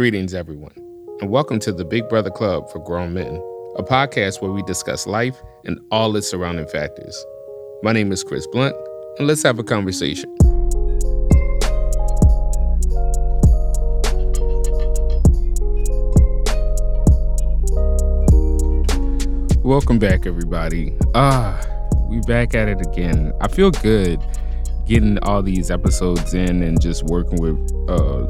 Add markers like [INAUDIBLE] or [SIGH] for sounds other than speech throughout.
Greetings, everyone, and welcome to the Big Brother Club for Grown Men, a podcast where we discuss life and all its surrounding factors. My name is Chris Blount, and let's have a conversation. Welcome back, everybody. Ah, we back at it again. I feel good getting all these episodes in and just working with uh,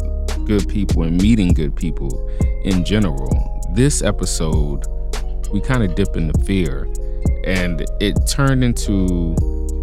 good people and meeting good people in general. This episode, we kind of dip into fear, and it turned into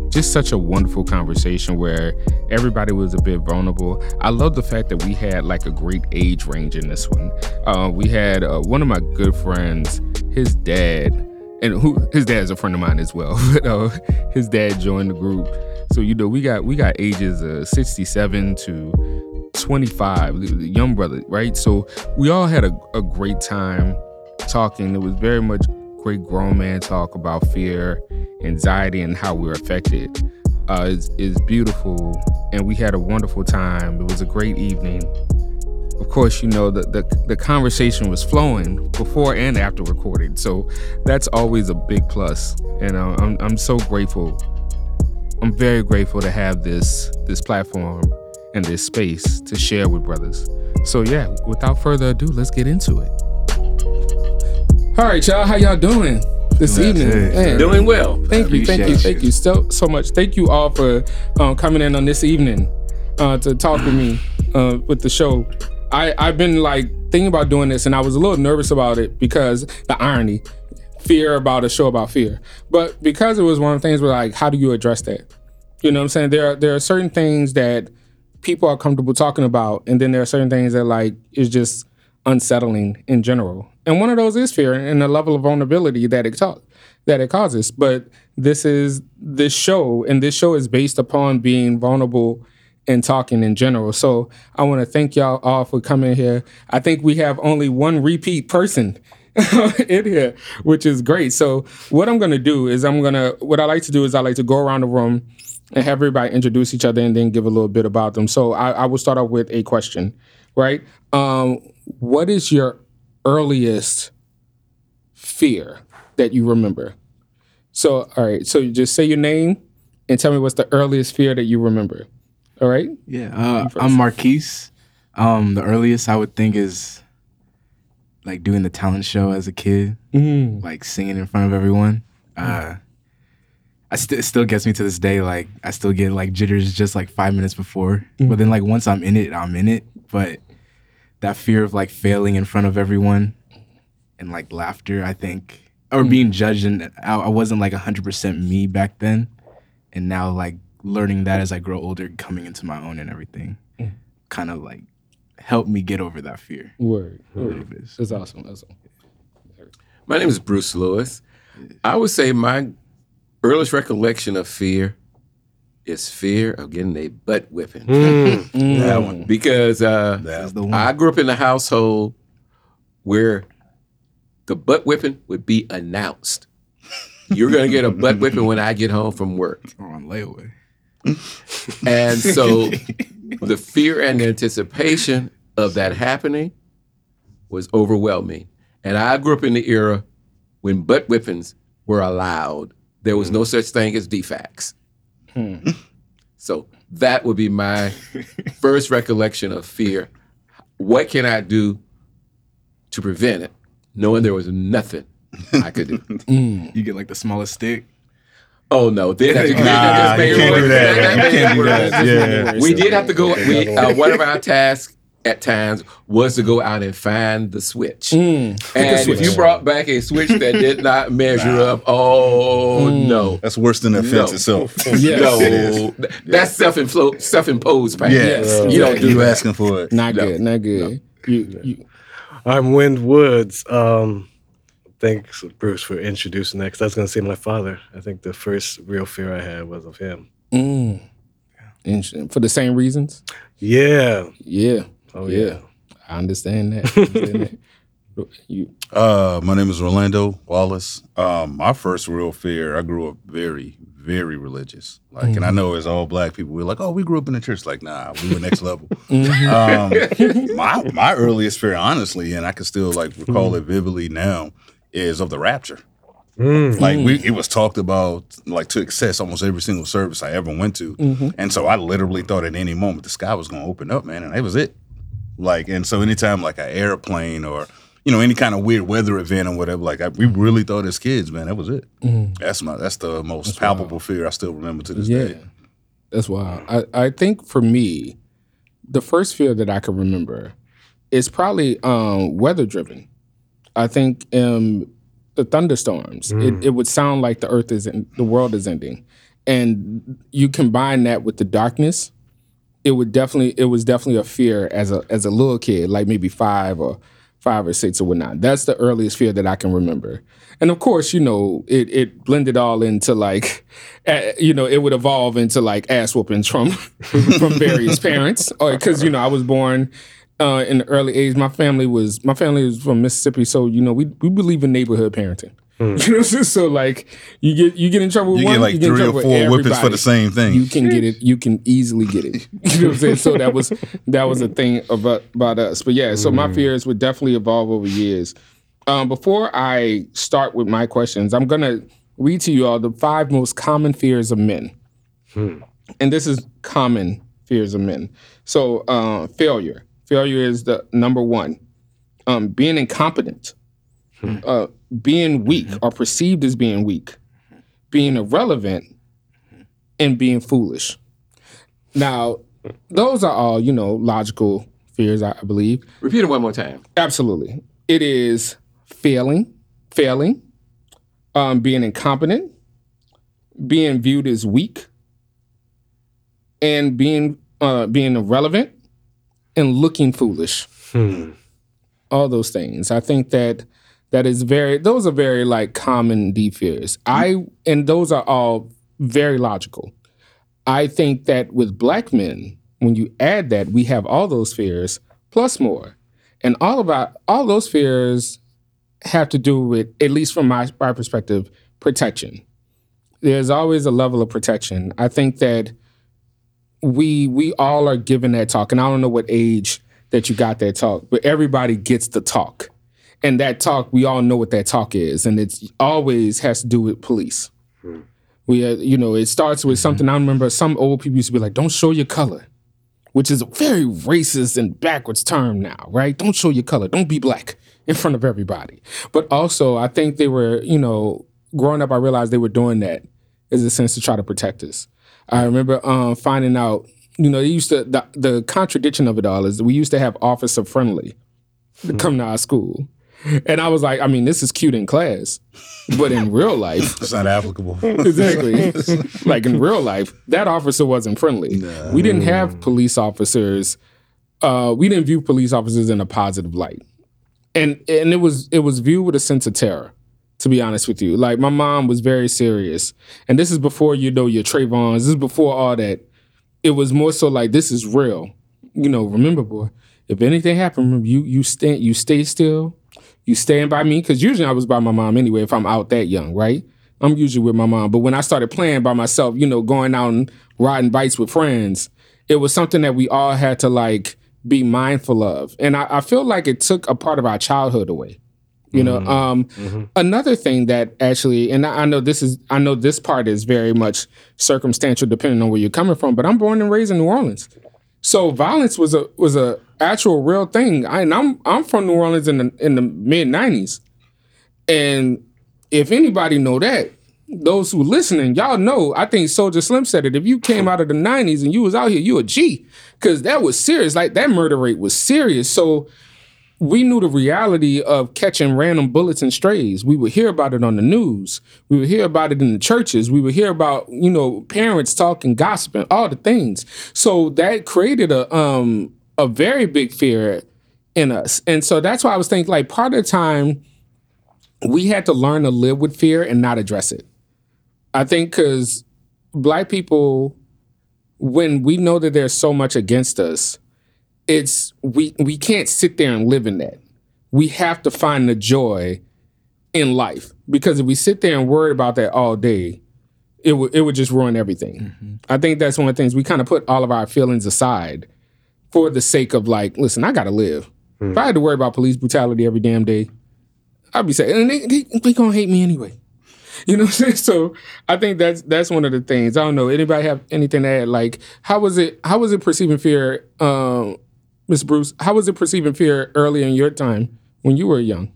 just such a wonderful conversation where everybody was a bit vulnerable. I love the fact that we had like a great age range in this one. Uh, we had uh, one of my good friends, his dad, and who his dad's a friend of mine as well. [LAUGHS] But uh, his dad joined the group, so you know we got we got ages of 67 to 25, the young brother, right? So we all had a, a great time talking. It was very much great grown man talk about fear, anxiety, and how we're affected. Uh, is beautiful, and we had a wonderful time. It was a great evening. Of course, you know the, the the conversation was flowing before and after recording, so that's always a big plus. And uh, I'm I'm so grateful. I'm very grateful to have this this platform and this space to share with brothers. So yeah, without further ado, let's get into it. All right, y'all, how y'all doing this evening? Man, Doing well. Thank you, thank you, Appreciate thank you so so much. Thank you all for um, coming in on this evening uh, to talk with me uh, with the show. I I've been like thinking about doing this, and I was a little nervous about it because the irony, fear about a show about fear. But because it was one of the things where like, how do you address that? You know what I'm saying? There are there are certain things that people are comfortable talking about, and then there are certain things that like is just unsettling in general. And one of those is fear and the level of vulnerability that it ta- that it causes. But this is this show, and this show is based upon being vulnerable and talking in general. So I want to thank y'all all for coming here. I think we have only one repeat person [LAUGHS] in here, which is great. So what I'm gonna do is I'm gonna what I like to do is I like to go around the room and have everybody introduce each other and then give a little bit about them. So I, I will start off with a question, right? Um, what is your earliest fear that you remember? So all right, so you just say your name and tell me what's the earliest fear that you remember. All right? Yeah, uh, I'm Marqueze. Um, the earliest I would think is like doing the talent show as a kid, Mm. like singing in front of everyone. Uh, I st- it still gets me to this day. Like I still get like jitters just like five minutes before, mm-hmm. but then like once I'm in it, I'm in it. But that fear of like failing in front of everyone and like laughter, I think, or mm-hmm. being judged, and I, I wasn't like hundred percent me back then, and now like learning that as I grow older, coming into my own and everything, mm. kind of like helped me get over that fear. Word. Word. That's awesome. That's awesome. My name is Bruce Lewis. I would say my earliest recollection of fear is fear of getting a butt whipping. That one. Because uh, That's the one. I grew up in a household where the butt whipping would be announced. You're going to get a butt [LAUGHS] whipping when I get home from work. or on layaway. [LAUGHS] And so [LAUGHS] the fear and anticipation of that happening was overwhelming. And I grew up in the era when butt whippings were allowed. There was no mm-hmm. such thing as defects. Hmm. [LAUGHS] So that would be my first recollection of fear. What can I do to prevent it? Knowing there was nothing I could do. [LAUGHS] Mm. You get like the smallest stick. Oh no! Then [LAUGHS] Nah, you can't do that. You can't do that. Yeah. We did have to go. We, uh, one of our tasks at times was to go out and find the switch. And if you brought back a switch that did not [LAUGHS] measure up, oh no, That's worse than the offense No. itself. [LAUGHS] no, It is. That's self self-imposed pain. Yes. you don't do You that. asking for it. Not No. good. Not good. You, you, I'm Wind Woods. Um, thanks, Bruce, for introducing that because I was going to say my father. I think the first real fear I had was of him. mm. Interesting. For the same reasons? Yeah. Yeah. Oh, yeah. yeah. I understand that. I [LAUGHS] understand that. You Uh, my name is Orlando Wallace. Um, my first real fear, I grew up very, very religious. Like, and I know as all black people, we're like, oh, we grew up in the church. Like, nah, we were next level. [LAUGHS] Um, my my earliest fear, honestly, and I can still like recall it vividly now, is of the rapture. Like we, it was talked about like to excess almost every single service I ever went to, and so I literally thought at any moment the sky was going to open up, man, and that was it. Like, and so anytime like an airplane or you know any kind of weird weather event or whatever, like I, we really thought as kids, man, that was it. That's my that's the most palpable fear I still remember to this Yeah, day. that's wild. I, I think for me, the first fear that I can remember is probably um, weather driven. I think um, the thunderstorms. It, it would sound like the earth is in, the world is ending, and you combine that with the darkness. It would definitely it was definitely a fear as a as a little kid, like maybe five or five or six or whatnot. That's the earliest fear that I can remember. And of course, you know, it it blended all into like, uh, you know, it would evolve into like ass whoopings from [LAUGHS] from various parents, or because you know I was born uh, in the early age. My family was my family was from Mississippi, so you know we we believe in neighborhood parenting. [LAUGHS] You know, what so like you get you get in trouble with You one, get like you get in three or trouble with four whippings for the same thing. you can get it. You can easily get it. [LAUGHS] [LAUGHS] You know what I'm saying? So that was that was a thing about about us. But yeah, so my fears would definitely evolve over years. Um, before I start with my questions, I'm gonna read to you all the five most common fears of men, and this is common fears of men. So uh, failure. Failure is the number one. Um, being incompetent, uh, being weak or perceived as being weak, being irrelevant, and being foolish. Now, those are all, you know, logical fears, I I believe. Repeat it one more time. Absolutely. It is failing, failing, um, being incompetent, being viewed as weak, and being uh, being irrelevant and looking foolish. All those things. I think that that is very those are very like common D fears. I and those are all very logical. I think that with black men, when you add that, we have all those fears plus more. And all about all those fears have to do with, at least from my, my perspective, protection. There's always a level of protection. I think that we we all are given that talk, and I don't know what age that you got that talk, but everybody gets the talk. And that talk, we all know what that talk is, and it's always has to do with police. We, uh, you know, it starts with something. I remember some old people used to be like, "Don't show your color," which is a very racist and backwards term now, right? Don't show your color. Don't be black in front of everybody. But also, I think they were, you know, growing up, I realized they were doing that as a sense to try to protect us. I remember um, finding out, you know, they used to the, the contradiction of it all is we used to have officer friendly to come to our school. And I was like, I mean, this is cute in class, but in real life, It's not applicable. exactly. [LAUGHS] like in real life, that officer wasn't friendly. We didn't have police officers. Uh, we didn't view police officers in a positive light, and and it was it was viewed with a sense of terror. To be honest with you, like my mom was very serious, and this is before you know your Trayvons. This is before all that. It was more so like this is real. You know, remember, boy, if anything happened, remember, you you stand you stay still, you stand by me because usually I was by my mom anyway. If I'm out that young, right? I'm usually with my mom. But when I started playing by myself, you know, going out and riding bikes with friends, it was something that we all had to like be mindful of. And I, I feel like it took a part of our childhood away. You know, um, another thing that actually, and I I know this is, I know this part is very much circumstantial depending on where you're coming from, but I'm born and raised in New Orleans. So violence was a was a actual real thing. I, and I'm I'm from New Orleans in the in the mid '90s, and if anybody know that, those who listening, y'all know. I think Soulja Slim said it. If you came out of the '90s and you was out here, you a G, because that was serious. Like that murder rate was serious. So we knew the reality of catching random bullets and strays. We would hear about it on the news. We would hear about it in the churches. We would hear about, you know, parents talking, gossiping, all the things. So that created a um a very big fear in us. And so that's why I was thinking like part of the time we had to learn to live with fear and not address it. I think cuz black people when we know that there's so much against us, it's we we can't sit there and live in that. we have to find the joy in life because if we sit there and worry about that all day, it would it would just ruin everything. Mm-hmm. I think that's one of the things we kind of put all of our feelings aside for the sake of like, listen, I gotta live. If I had to worry about police brutality every damn day, I'd be saying, and they, they, they gonna hate me anyway. You know what I'm saying? [LAUGHS] So I think that's that's one of the things. I don't know. Anybody have anything to add? Like, how was it? How was it perceiving fear, um, Miss Bruce? How was it perceiving fear early in your time when you were young?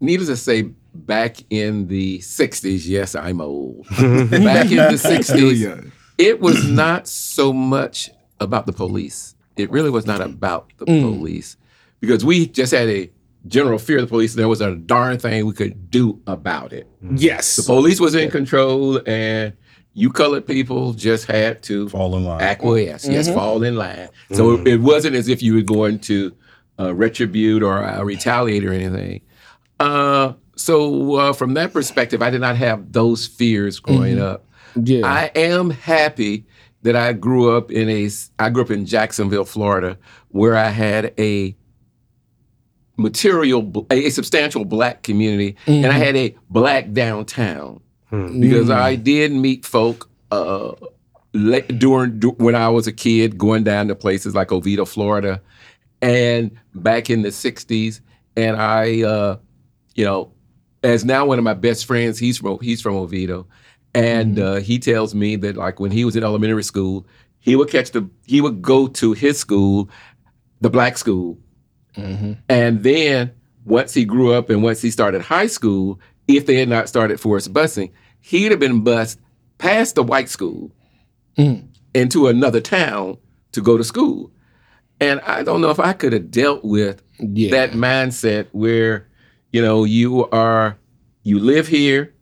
Needless to say, back in the 60s, yes, I'm old. [LAUGHS] back in the 60s, young. It was [CLEARS THROAT] not so much about the police. It really was not about the police because we just had a general fear of the police. There was a darn thing we could do about it. Yes. The police was in control, and you colored people just had to Fall in line. acquiesce. Yes, fall in line. So it, it wasn't as if you were going to uh, retribute or uh, retaliate or anything. Uh, so uh, from that perspective, I did not have those fears growing up. Yeah. I am happy that I grew up in a. I grew up in Jacksonville, Florida, where I had a material, a, a substantial black community, and I had a black downtown because I did meet folk uh, la- during du- when I was a kid, going down to places like Oviedo, Florida, and back in the '60s, and I, uh, you know, as now one of my best friends, he's from he's from Oviedo, and mm-hmm. uh, he tells me that like when he was in elementary school, he would catch the he would go to his school, the black school, mm-hmm. and then once he grew up and once he started high school, if they had not started forced busing, he'd have been bused past the white school mm. into another town to go to school. And I don't know if I could have dealt with Yeah. that mindset where, you know, you are you live here,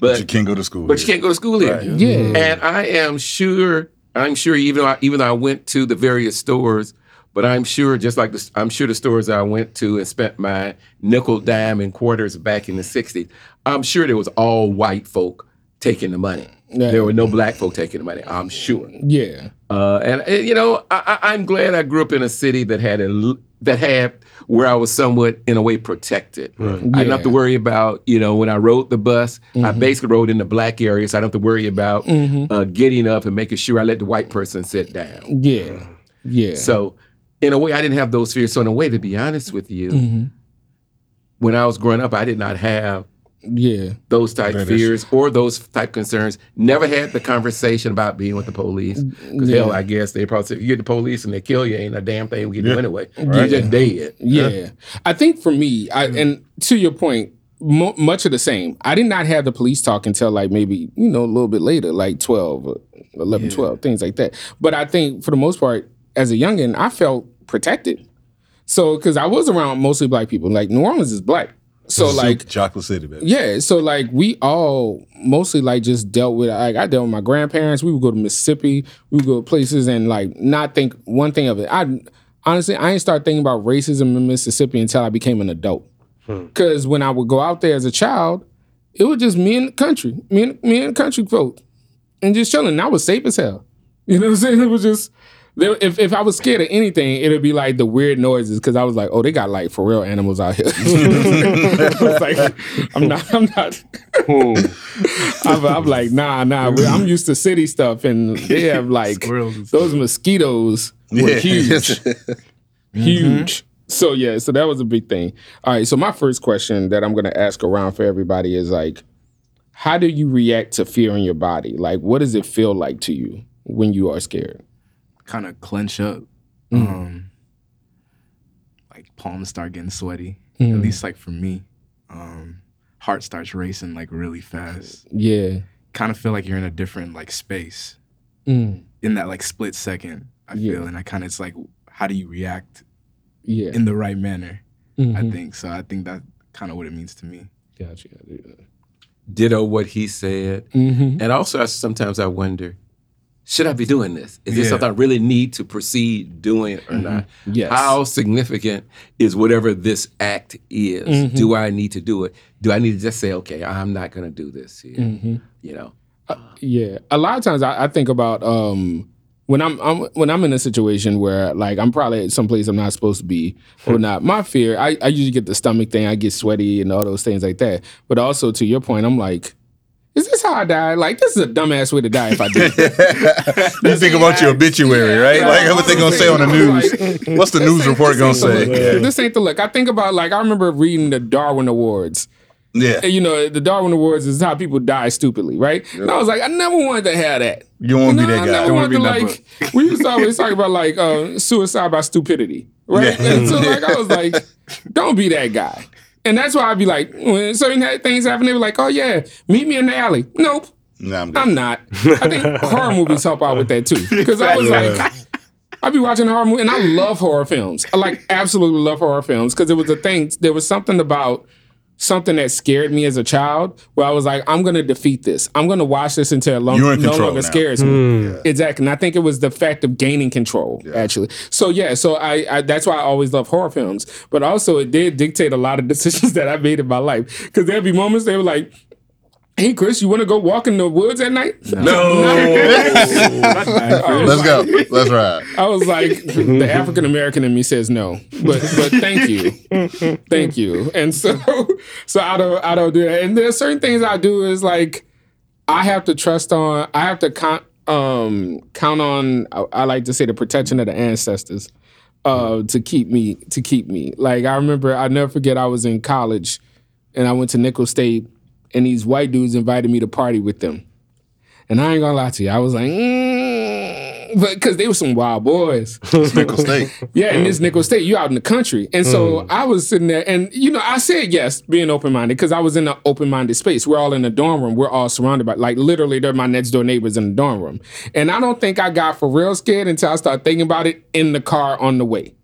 But but you can't go to school. but you can't go to school here. Right. Yeah. And I am sure, I'm sure even though I, even though I went to the various stores, but I'm sure just like the, I'm sure the stores I went to and spent my nickel, dime, and quarters back in the '60s, I'm sure there was all white folk taking the money. Yeah. There were no black folk taking the money. I'm sure. yeah. Uh, and uh, you know, I, I, I'm glad I grew up in a city that had a l- that had where I was somewhat in a way protected. I didn't have to Mm-hmm. worry about you know when I rode the bus. I basically rode in the black area, so I don't have to worry about uh, getting up and making sure I let the white person sit down. Yeah. Yeah. So in a way, I didn't have those fears. So in a way, to be honest with you, Mm-hmm. when I was growing up, I did not have yeah. those type That is- fears or those type concerns. Never had the conversation about being with the police. Because hell, I guess they probably say, if you get the police and they kill you, ain't a damn thing we can do anyway. Right. You're just dead. Yeah. I think for me, I, mm-hmm. and to your point, mo- much of the same. I did not have the police talk until like maybe, you know, a little bit later, like 12, or 11, 12, things like that. But I think for the most part, as a youngin, I felt protected. So, because I was around mostly black people, like New Orleans is black. So, like, Chocolate City, baby. yeah, so like we all mostly like just dealt with like I dealt with my grandparents. We would go to Mississippi, we would go to places and like not think one thing of it. I honestly I didn't start thinking about racism in Mississippi until I became an adult. Hmm. Cause when I would go out there as a child, it was just me and the country, me and me and country folk, and just chilling. I was safe as hell. You know what I'm saying? It was just if if I was scared of anything, it'd be like the weird noises because I was like, oh, they got like for real animals out here. [LAUGHS] I was like, I'm not, I'm not. [LAUGHS] I'm, I'm like, nah, nah. I'm used to city stuff, and they [LAUGHS] have like those mosquitoes were Yeah. huge, huge. Mm-hmm. So yeah, so that was a big thing. All right, so my first question that I'm gonna ask around for everybody is like, how do you react to fear in your body? Like, what does it feel like to you when you are scared? Kind of clench up. Um, like palms start getting sweaty. At least like for me, um, heart starts racing like really fast. Yeah. Kind of feel like you're in a different like space Mm. in that like split second. I Yeah. feel, and I kind of it's like, how do you react Yeah. in the right manner? I Mhm. think so. I think that kind of what it means to me. Gotcha. Ditto what he said. Mm-hmm. And also, I, sometimes I wonder, should I be doing this? Is this Yeah. something I really need to proceed doing or not? Yes. How significant is whatever this act is? Do I need to do it? Do I need to just say, okay, I'm not going to do this here? Mhm. You know? Yeah, a lot of times I, I think about um, when I'm, I'm when I'm in a situation where like I'm probably at someplace I'm not supposed to be or not. My fear, I, I usually get the stomach thing. I get sweaty and all those things like that. But also to your point, I'm like, is this how I die? Like this is a dumbass way to die if I do. [LAUGHS] you think about your obituary, right? Like what they gonna say on the news? What's the news report gonna say? this ain't the look. I think about like I remember reading the Darwin Awards. Yeah, you know, the Darwin Awards is how people die stupidly, right? And I was like, I never wanted to have that. you don't want to No, be that I guy. never wanted wanna to be that like. [LAUGHS] We used to always talk about like uh, suicide by stupidity, right? Yeah. And so like I was [LAUGHS] like, don't be that guy. And that's why I'd be like, when certain things happen, they were like, oh yeah, meet me in the alley. Nope, Nah, I'm. I'm not. I think [LAUGHS] horror movies help out with that too, because I was like. I'd be watching horror movies, and I love horror films. I like absolutely love horror films because it was a thing. There was something about something that scared me as a child where I was like, I'm gonna defeat this. I'm gonna watch this until it lo- You're in no longer now. scares me. Hmm. Exactly. And I think it was the fact of gaining control, actually. So yeah, so I, I that's why I always love horror films. But also it did dictate a lot of [LAUGHS] decisions that I made in my life. Because there'd be moments they were like, Hey Chris, you wanna go walk in the woods at night? No. no. [LAUGHS] [LAUGHS] Let's go. Let's ride. I was like, the African American in me says no, but but thank you, thank you. And so [LAUGHS] so I don't I don't do that. And there's certain things I do is like I have to trust on I have to count um count on I, I like to say the protection of the ancestors uh to keep me to keep me. Like I remember I never forget I was in college and I went to Nicholls State and these white dudes invited me to party with them. And I ain't gonna lie to you, I was like, mm, but because they were some wild boys. [LAUGHS] Nicholls [LAUGHS] State. Yeah, in this Nicholls State, you out in the country. And so I was sitting there and, you know, I said yes, being open minded, because I was in an open minded space. We're all in a dorm room. We're all surrounded by, like, literally, they're my next door neighbors in the dorm room. And I don't think I got for real scared until I started thinking about it in the car on the way.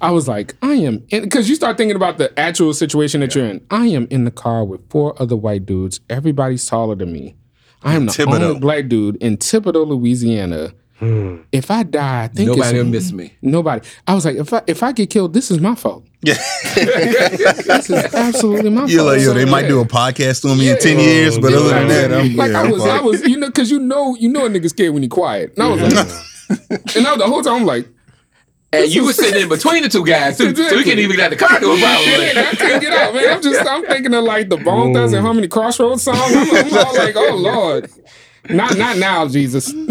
I was like, I am, because you start thinking about the actual situation that you're in. I am in the car with four other white dudes. Everybody's taller than me. I am the Thibodaux. only black dude in Thibodaux, Louisiana. Hmm. If I die, I think Nobody will miss me. Nobody. I was like, if I if I get killed, this is my fault. [LAUGHS] Yeah. This is absolutely my You're fault. like, yo, they might yeah. do a podcast on me in 10 years, but other than that, I'm like yeah, I I'm was, I was, you know, because you know, you know, a nigga scared when he quiet. And I was like, [LAUGHS] and I, the whole time I'm like, And you were sitting in between the two guys, too, so we couldn't even get out the car door yeah, probably. I can't get out, man. I'm just, I'm thinking of like the Bone Thugs-n-Harmony Crossroads song. I'm, I'm all like, oh lord, not, not now, Jesus. [LAUGHS]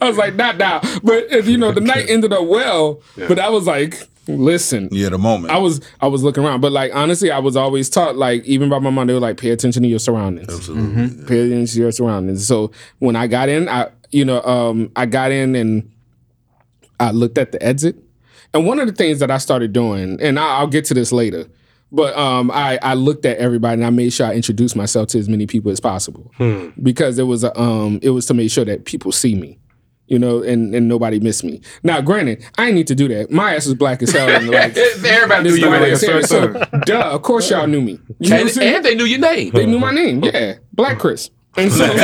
I was like, not now. But uh, you know, the night ended up well. But I was like, listen, Yeah, the moment. I was I was looking around, but like honestly, I was always taught like even by my mom, they were like, pay attention to your surroundings. Absolutely. Pay attention to your surroundings. So when I got in, I you know um I got in and I looked at the exit, and one of the things that I started doing, and I, I'll get to this later. But um, I, I looked at everybody and I made sure I introduced myself to as many people as possible because it was a, um it was to make sure that people see me, you know, and, and nobody missed me. Now, granted, I need to do that. My ass is black as hell. And like, [LAUGHS] Everybody knew you were there. so, so, duh, of course y'all knew me. You know what I'm And, and they knew your name. they knew my name. Yeah, Black Chris. And so, and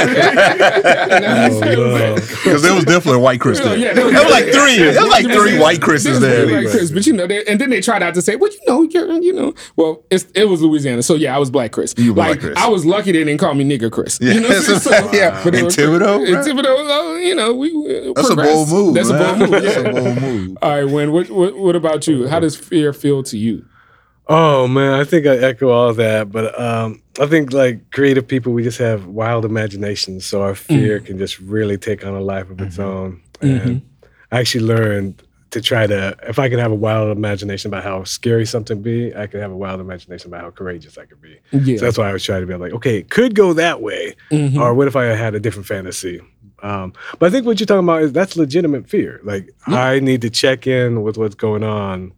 Because there was definitely a white Chris there. yeah, there was like three. There was like three white Chris's there. Black Chris, but you know, they, and then they tried out to say, "Well, you know, you're, you know." Well, it's, it was Louisiana, so yeah, I was Black Chris. You like, Black Chris. I was lucky they didn't call me nigger Chris. Yeah. You know, [LAUGHS] so, Yeah. but was- Thibodaux, in right? Thibodaux, uh, you know, we we That's a bold move. That's man. a bold move. That's a bold move. All right, Wayne, what, what what about you? How does fear feel to you? Oh man, I think I echo all that, but um, I think like creative people, we just have wild imaginations, so our fear can just really take on a life of its own. And I actually learned to try to, if I can have a wild imagination about how scary something be, I can have a wild imagination about how courageous I could be. Yeah. So that's why I was trying to be like, okay, it could go that way, Mhm. or what if I had a different fantasy? Um, but I think what you're talking about is that's legitimate fear. Like I need to check in with what's going on.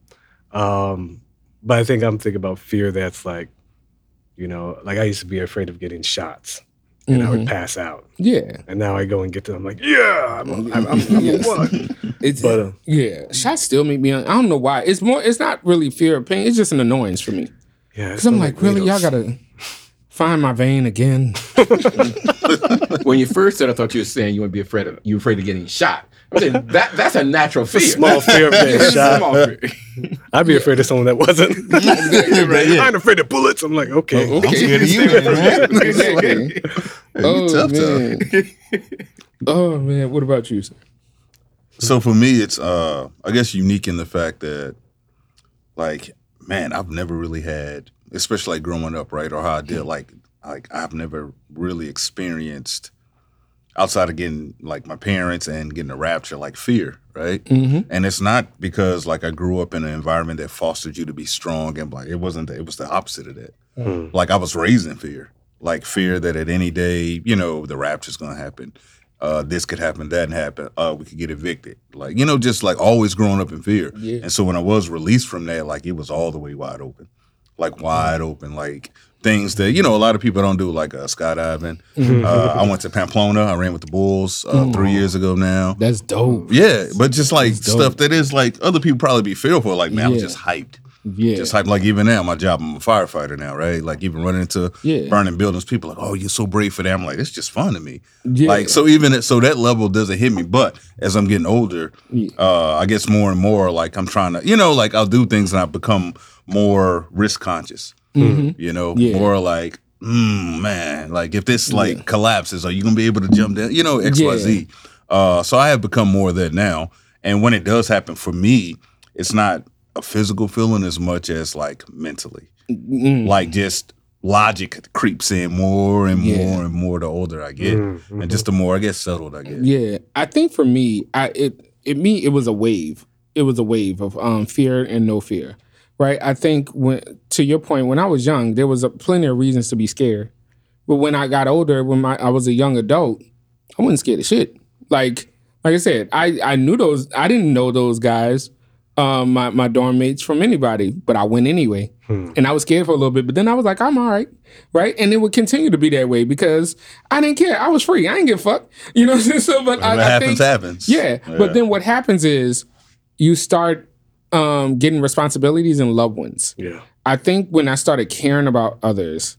Um, but I think I'm thinking about fear that's like, you know, like I used to be afraid of getting shots, and I would pass out, Yeah, and now I go and get to. I'm like, yeah, I'm, I'm, I'm, I'm [LAUGHS] Yes. a one. it's But uh, yeah. Shots still make me. I don't know why. It's more. It's not really fear of pain. It's just an annoyance for me. yeah, Because I'm like, really, y'all gotta find my vein again. [LAUGHS] When you first said, I thought you were saying you wouldn't be afraid of you were afraid of getting shot. I'm saying that that's a natural fear. small fear of [LAUGHS] getting shot. I'd be afraid of someone that wasn't. [LAUGHS] I'm afraid of bullets. I'm like, okay, Okay. I'm scared of you, man. Exactly. [LAUGHS] oh tough, man. Oh man, what about you? Sir? So for me, it's uh, I guess unique in the fact that, like, man, I've never really had, especially like growing up, right, or how I did, like, like I've never really experienced outside of getting like my parents and getting a rapture, like fear, right? Mm-hmm. And it's not because like I grew up in an environment that fostered you to be strong and like it wasn't. It was the opposite of that. Like I was raised in fear, like fear that at any day, you know, the rapture's gonna happen. Uh, this could happen, that happen. Uh, we could get evicted. Like you know, just like always growing up in fear. Yeah. And so when I was released from that, like it was all the way wide open, like wide open, like things that you know a lot of people don't do, like uh, skydiving. Uh, I went to Pamplona. I ran with the Bulls uh, three years ago now. That's dope. Yeah, but just like stuff that is like other people probably be fearful. Like man, I was just hyped. Yeah. Just hyped. Like even now, my job, I'm a firefighter now, right? Like even running into Yeah. burning buildings, people like, oh, you're so brave for that. I'm like, it's just fun to me. Yeah. Like so, even at, so that level doesn't hit me. But as I'm getting older, Yeah. uh, I guess more and more like I'm trying to, you know, like I'll do things and I become more risk conscious. You know, Mm-hmm. Yeah. more like. Mm, man, like if this like collapses, are you gonna be able to jump down? You know, X, Y, Z. Uh, so I have become more of that now. And when it does happen for me, it's not a physical feeling as much as like mentally. Mm. Like just logic creeps in more and more and more the older I get. And just the more I get settled I get. Yeah, I think for me, I it it me it was a wave. It was a wave of um fear and no fear, right? I think when to your point, when I was young, there was a, plenty of reasons to be scared, but when I got older, when my I was a young adult, I wasn't scared of shit. Like like I said, I I knew those. I didn't know those guys, um, my my dorm mates from anybody, but I went anyway, and I was scared for a little bit. But then I was like, I'm all right, right? And it would continue to be that way because I didn't care. I was free. I didn't give a fuck, you know. What I'm saying? so, but I, What I happens, think, happens. yeah, but then what happens is you start um, getting responsibilities and loved ones. Yeah. I think when I started caring about others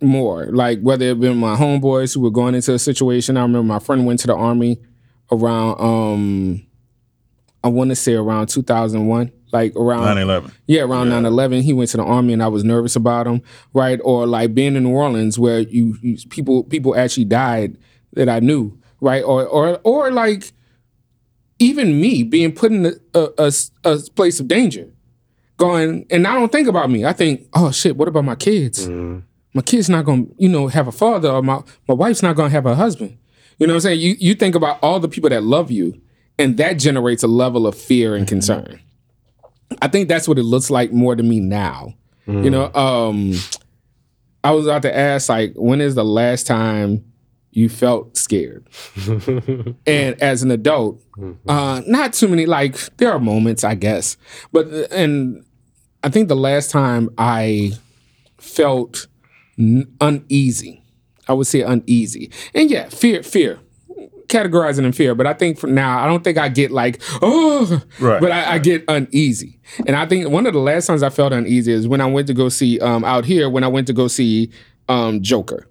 more, like whether it been my homeboys who were going into a situation. I remember my friend went to the army around um I want to say around 2001, like around 9-11. yeah, around 9/11, he went to the army and I was nervous about him, right? Or like being in New Orleans where you, you people people actually died that I knew, right? Or or or like even me being put in a place of danger, going and I don't think about me. I think, oh shit, what about my kids? Mm-hmm. My kid's not gonna, you know, have a father, or my my wife's not gonna have a husband. You know what I'm saying? You you think about all the people that love you, and that generates a level of fear and mm-hmm. concern. I think that's what it looks like more to me now. You mm-hmm. know, um, I was about to ask, like, when is the last time you felt scared? [LAUGHS] and as an adult, uh, not too many. Like, there are moments, I guess, but and I think the last time I felt n- uneasy, I would say uneasy, and yeah, fear, fear. Categorizing in fear, but I think for now, I don't think I get like, oh, Right. but I, I get uneasy. And I think one of the last times I felt uneasy is when I went to go see um, out here when I went to go see um, Joker,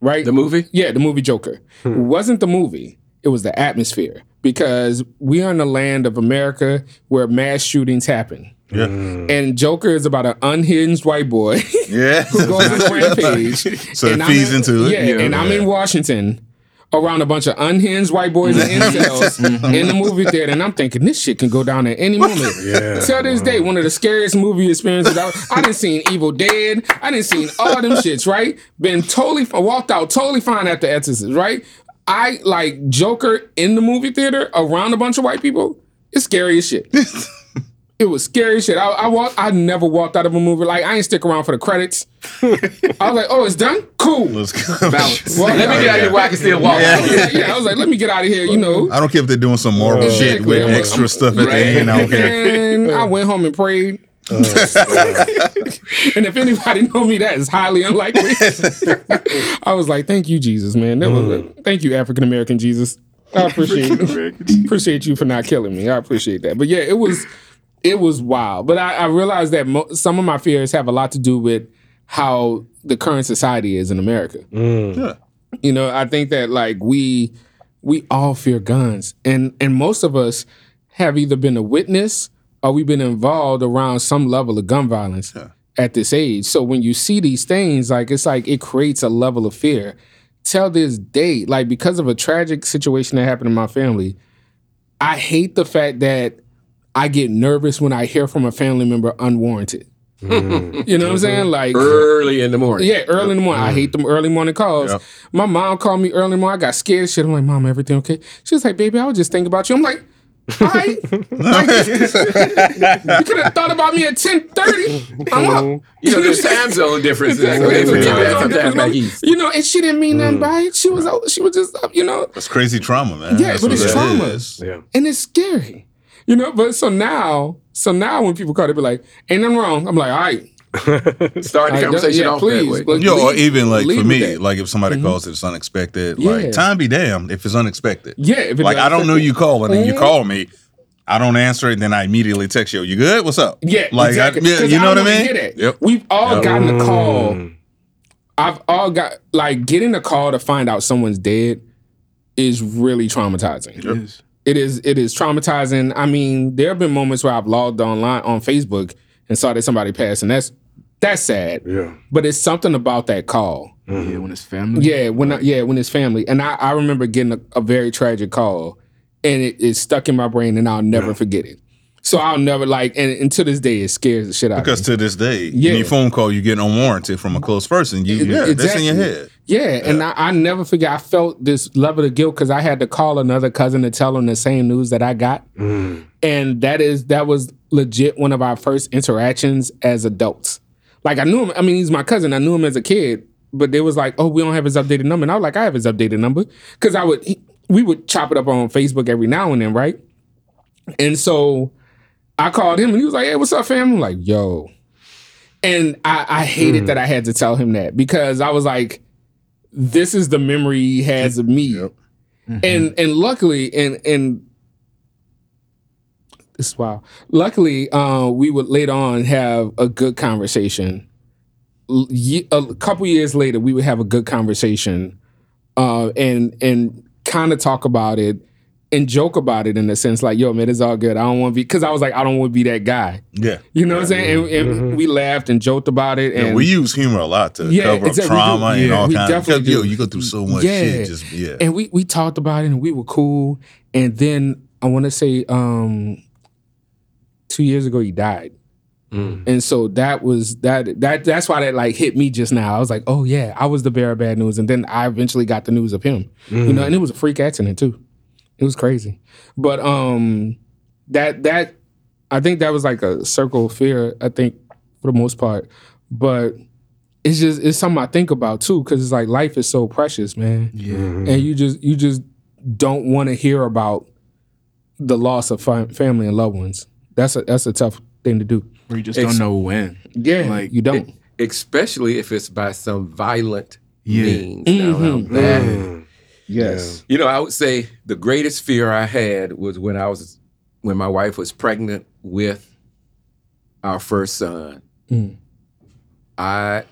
right? The movie? Yeah, the movie Joker. It wasn't the movie, it was the atmosphere because we are in the land of America where mass shootings happen. Yeah. Hmm. And Joker is about an unhinged white boy [LAUGHS] Yeah. who goes on a [LAUGHS] rampage. So it And I'm feeds in- into it. Yeah, and I'm in Washington around a bunch of unhinged white boys and [LAUGHS] incels in the movie theater, and I'm thinking this shit can go down at any moment. Yeah. Till this day, one of the scariest movie experiences I, I didn't seen Evil Dead. I didn't seen all them shits. Right? Been totally walked out totally fine after Exorcist. Right? I like Joker in the movie theater around a bunch of white people. It's scary as shit. [LAUGHS] It was scary shit. I, I walked. I never walked out of a movie like I ain't stick around for the credits. [LAUGHS] I was like, "Oh, it's done. Cool." Let's go. Balance. Well, Let me get out of here where I can still walk. yeah, yeah, [LAUGHS] I was like, "Let me get out of here." You know, I don't care if they're doing some Marvel shit Exactly. with I'm- extra I'm- stuff at the end. I don't care. and I went home and prayed. Uh. [LAUGHS] and if anybody know me, that is highly unlikely. I was like, "Thank you, Jesus, man. That was mm. thank you, African American Jesus. I appreciate appreciate you for not killing me. I appreciate that." But yeah, it was it was wild. But I, I realized that mo- some of my fears have a lot to do with how the current society is in America. Mm. Yeah. You know, I think that like we we all fear guns, and and most of us have either been a witness or we've been involved around some level of gun violence at this age. So when you see these things, like it's like it creates a level of fear till this day, like because of a tragic situation that happened in my family, I hate the fact that I get nervous when I hear from a family member unwarranted. Mm. You know what I'm saying? Mm-hmm. Like Early in the morning. yeah, early in the morning. I mm-hmm. hate them early morning calls. Yep. My mom called me early in morning. I got scared shit. I'm like, Mom, everything okay? She was like, Baby, I was just thinking about you. I'm like, all right. [LAUGHS] Like, you could have thought about me at 10:30. I'm up. Mm-hmm. You know, there's time zone differences. Exactly. So they forget Time that zone sometimes difference. back east. You know, and she didn't mean nothing mm. by it. She was out- she was just up, you know, That's crazy trauma, man. Yeah, That's but it's that trauma. is. Yeah. and it's scary. You know, but so now, so now when people call, they be like, "Ain't nothing wrong." I'm like, "All right, [LAUGHS] Start the Like, conversation yeah, off please, that way. but- Yo, or even like for me, like if somebody calls it's unexpected. Yeah. Like time be damned if it's unexpected. yeah." If it Like I don't know you calling and you Mhm. call me, I don't answer it, then I immediately text you. You good? What's up? Yeah, like exactly. I, yeah, 'Cause you know what I mean? hear. Yep. We've all Yep. gotten a call. Mm. I've all got like getting a call to find out someone's dead is really traumatizing. It is. It is it is traumatizing. I mean, there have been moments where I've logged online on Facebook and saw that somebody passed, and that's that's sad. Yeah. But it's something about that call. Yeah, when it's family. Yeah, when I, yeah, when it's family, and I, I remember getting a, a very tragic call, and it, it stuck in my brain, and I'll never forget it. So I'll never like, and, and to this day, it scares the shit out Because of me. to this day, Yeah. any phone call you get unwarranted from a close person, you E- yeah, that's in your head. Yeah, and I, I never forget. I felt this level of guilt because I had to call another cousin to tell him the same news that I got, Mm. and that is that was legit one of our first interactions as adults. Like I knew him. I mean, he's my cousin. I knew him as a kid, but they was like, "Oh, we don't have his updated number." And I was like, "I have his updated number," because I would he, we would chop it up on Facebook every now and then, right? And so I called him, and he was like, "Hey, what's up, fam?" I'm like, "Yo," and I, I hated that I had to tell him that because I was like, "This is the memory he has of me," and and luckily, and and this is wild. Luckily, uh, we would later on have a good conversation. A couple years later, we would have a good conversation, uh, and and kind of talk about it and joke about it in a sense, like, "Yo, man, it's all good. I don't want to be," because I was like, "I don't want to be that guy." Yeah. You know what I'm saying? And, and we laughed and joked about it, Yeah, and we use humor a lot to Yeah, cover up exactly, we do. trauma and all kinds. definitely Because, yo, you go through so much Yeah. shit. Just yeah. and we we talked about it and we were cool. And then I want to say um two years ago he died. Mm. And so that was that that that's why that like hit me just now. I was like, oh yeah, I was the bearer of bad news. And then I eventually got the news of him. You know, and it was a freak accident too. It was crazy. But um that that I think that was like a circle of fear, I think, for the most part. But it's just it's something I think about too, because it's like life is so precious, man Yeah. and you just you just don't want to hear about the loss of fi- family and loved ones. That's a that's a tough thing to do. Or you just Ex- don't know when. Yeah, Like, like you don't. Especially if it's by some violent Yeah. means. Now, now Mhm. that- Mm. Yes. You know, I would say the greatest fear I had was when I was when my wife was pregnant with our first son. Mm. I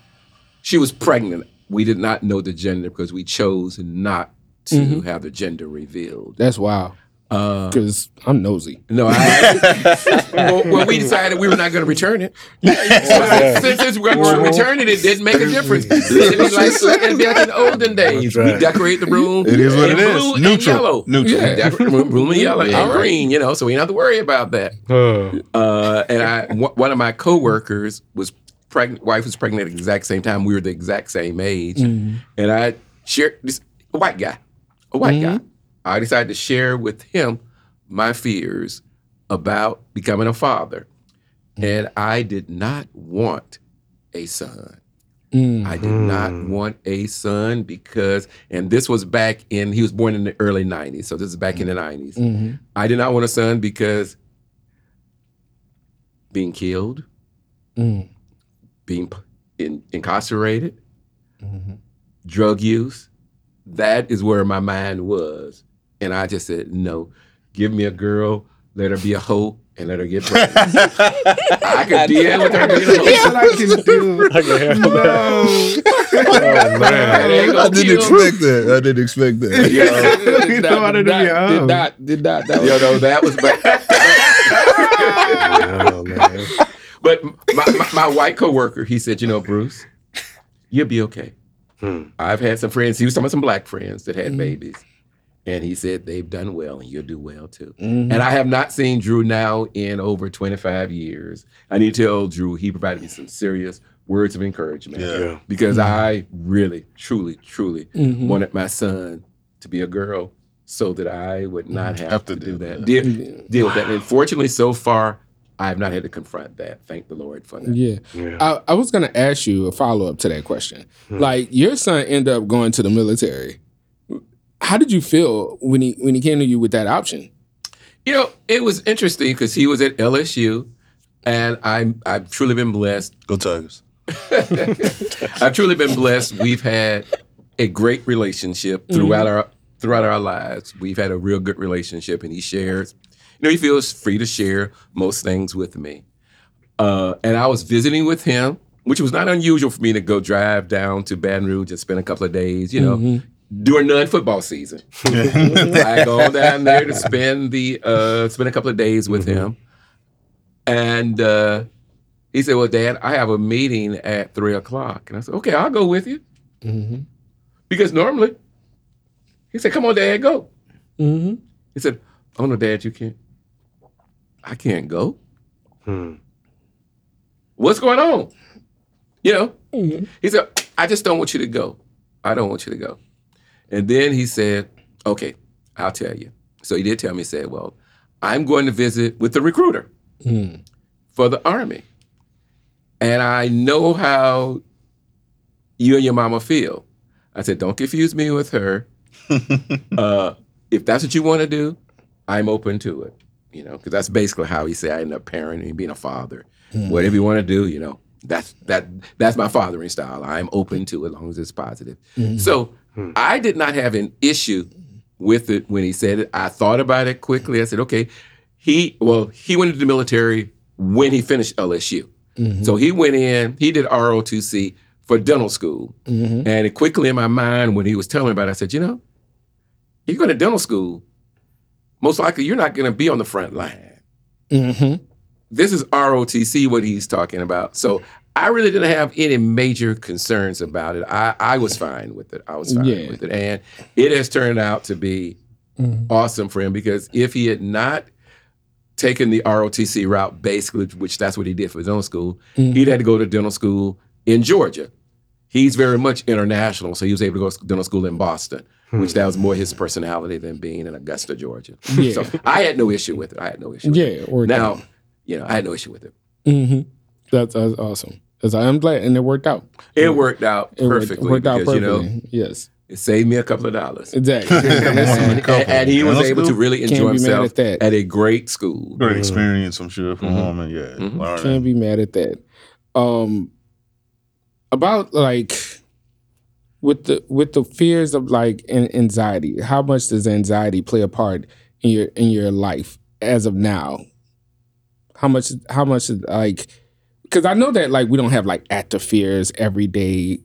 she was pregnant. We did not know the gender because we chose not to Mhm. have the gender revealed. That's wild. Uh, Because I'm nosy. no, I, [LAUGHS] well, well, we [LAUGHS] decided we were not going to return it. So, [LAUGHS] since, since we were returning it, it didn't make a difference. It'd be like, it'd be like in olden days. That's right. We decorate the room. It is what in it is. blue and Neutral. yellow. Neutral. Yeah. Decorate the room blue and yellow Yeah. and green, you know, so we didn't have to worry about that. Oh. Uh, and I, w- one of my coworkers was pregnant. Wife was pregnant at the exact same time. We were the exact same age, and I shared this a white guy, a white guy. I decided to share with him my fears about becoming a father, and I did not want a son. Mm. I did not want a son because, and this was back in, he was born in the early 90s. So this is back in the 90s. Mhm. I did not want a son because being killed, Mm. being in, incarcerated, Mhm. drug use, that is where my mind was. And I just said, no, give me a girl, let her be a hoe, and let her get [LAUGHS] pregnant. I could deal with her being a hoe. I can handle that. Oh, man. That ain't gonna I didn't kill. expect that. I didn't expect that. Yo, [LAUGHS] did, know how to not, do your did not, did not. That was, yo, no, that was bad. [LAUGHS] Oh, man. But my, my, my white coworker, he said, you know, Bruce, you'll be okay. Hmm. I've had some friends. He was talking about some black friends that had hmm. babies, and he said they've done well, and you'll do well too. And mm-hmm. I have not seen Drew now in over 25 years. I need to tell Drew he provided me some serious words of encouragement Yeah. Yeah. because mm-hmm. I really, truly, truly mm-hmm. wanted my son to be a girl so that I would not have, Have to, to do do that, that. deal, deal with that. And fortunately, so far, I have not had to confront that. Thank the Lord for that. Yeah. Yeah. I, I was gonna ask you a follow up to that question. Hmm. Like your son ended up going to the military. How did you feel when he when he came to you with that option? You know, it was interesting because he was at LSU, and I'm I've truly been blessed. Go Tigers. [LAUGHS] I've truly been blessed. We've had a great relationship throughout our throughout our lives. We've had a real good relationship, and he shares. You know, he feels free to share most things with me. Uh, and I was visiting with him, which was not unusual for me to go drive down to Baton Rouge and spend a couple of days. You know, during non-football season. [LAUGHS] I go down there to spend the uh, spend a couple of days with him, and uh, he said, "Well, Dad, I have a meeting at three o'clock," and I said, "Okay, I'll go with you," Mm-hmm. because normally he said, "Come on, Dad, go." Mm-hmm. He said, "Oh no, Dad, you can't. I can't go. Hmm. What's going on?" You know, he said, "I just don't want you to go. I don't want you to go." And then he said, "Okay, I'll tell you." So he did tell me. He said, "Well, I'm going to visit with the recruiter Mm. for the army, and I know how you and your mama feel." I said, "Don't confuse me with her. [LAUGHS] uh, if that's what you want to do, I'm open to it. You know, because that's basically how he said I ended up parenting, being a father. Whatever you want to do, you know, that's that that's my fathering style. I'm open to it as long as it's positive. So Hmm. I did not have an issue with it when he said it. I thought about it quickly. I said, okay, he well, he went into the military when he finished LSU. Mm-hmm. So he went in, he did ROTC for dental school. Mm-hmm. And it quickly in my mind, when he was telling me about it, I said, you know, you go to dental school, most likely you're not going to be on the front line. Mm-hmm. This is ROTC, what he's talking about. So I really didn't have any major concerns about it. I, I was fine with it. I was fine Yeah. with it. And it has turned out to be mm-hmm. awesome for him because if he had not taken the ROTC route, basically, which that's what he did for his own school, mm-hmm. he'd had to go to dental school in Georgia. He's very much international, so he was able to go to dental school in Boston, hmm. which that was more his personality than being in Augusta, Georgia. Yeah. So I had no issue with it. I had no issue. With Yeah. it. Or Now, you know, I had no issue with it. hmm That's, that's awesome. Because I'm glad, and it worked out. It worked out It worked- perfectly worked out because perfectly. you know yes, it saved me a couple of dollars. exactly. and, and- and he was able to really enjoy himself at that. at a great school. Great experience, I'm sure, for Mhm. him. And yeah, Mhm. Can't be mad at that. Um, about like with the with the fears of like an- anxiety. How much does anxiety play a part in your in your life as of now? How much? How much is like? Because I know that like we don't have like active fears every day.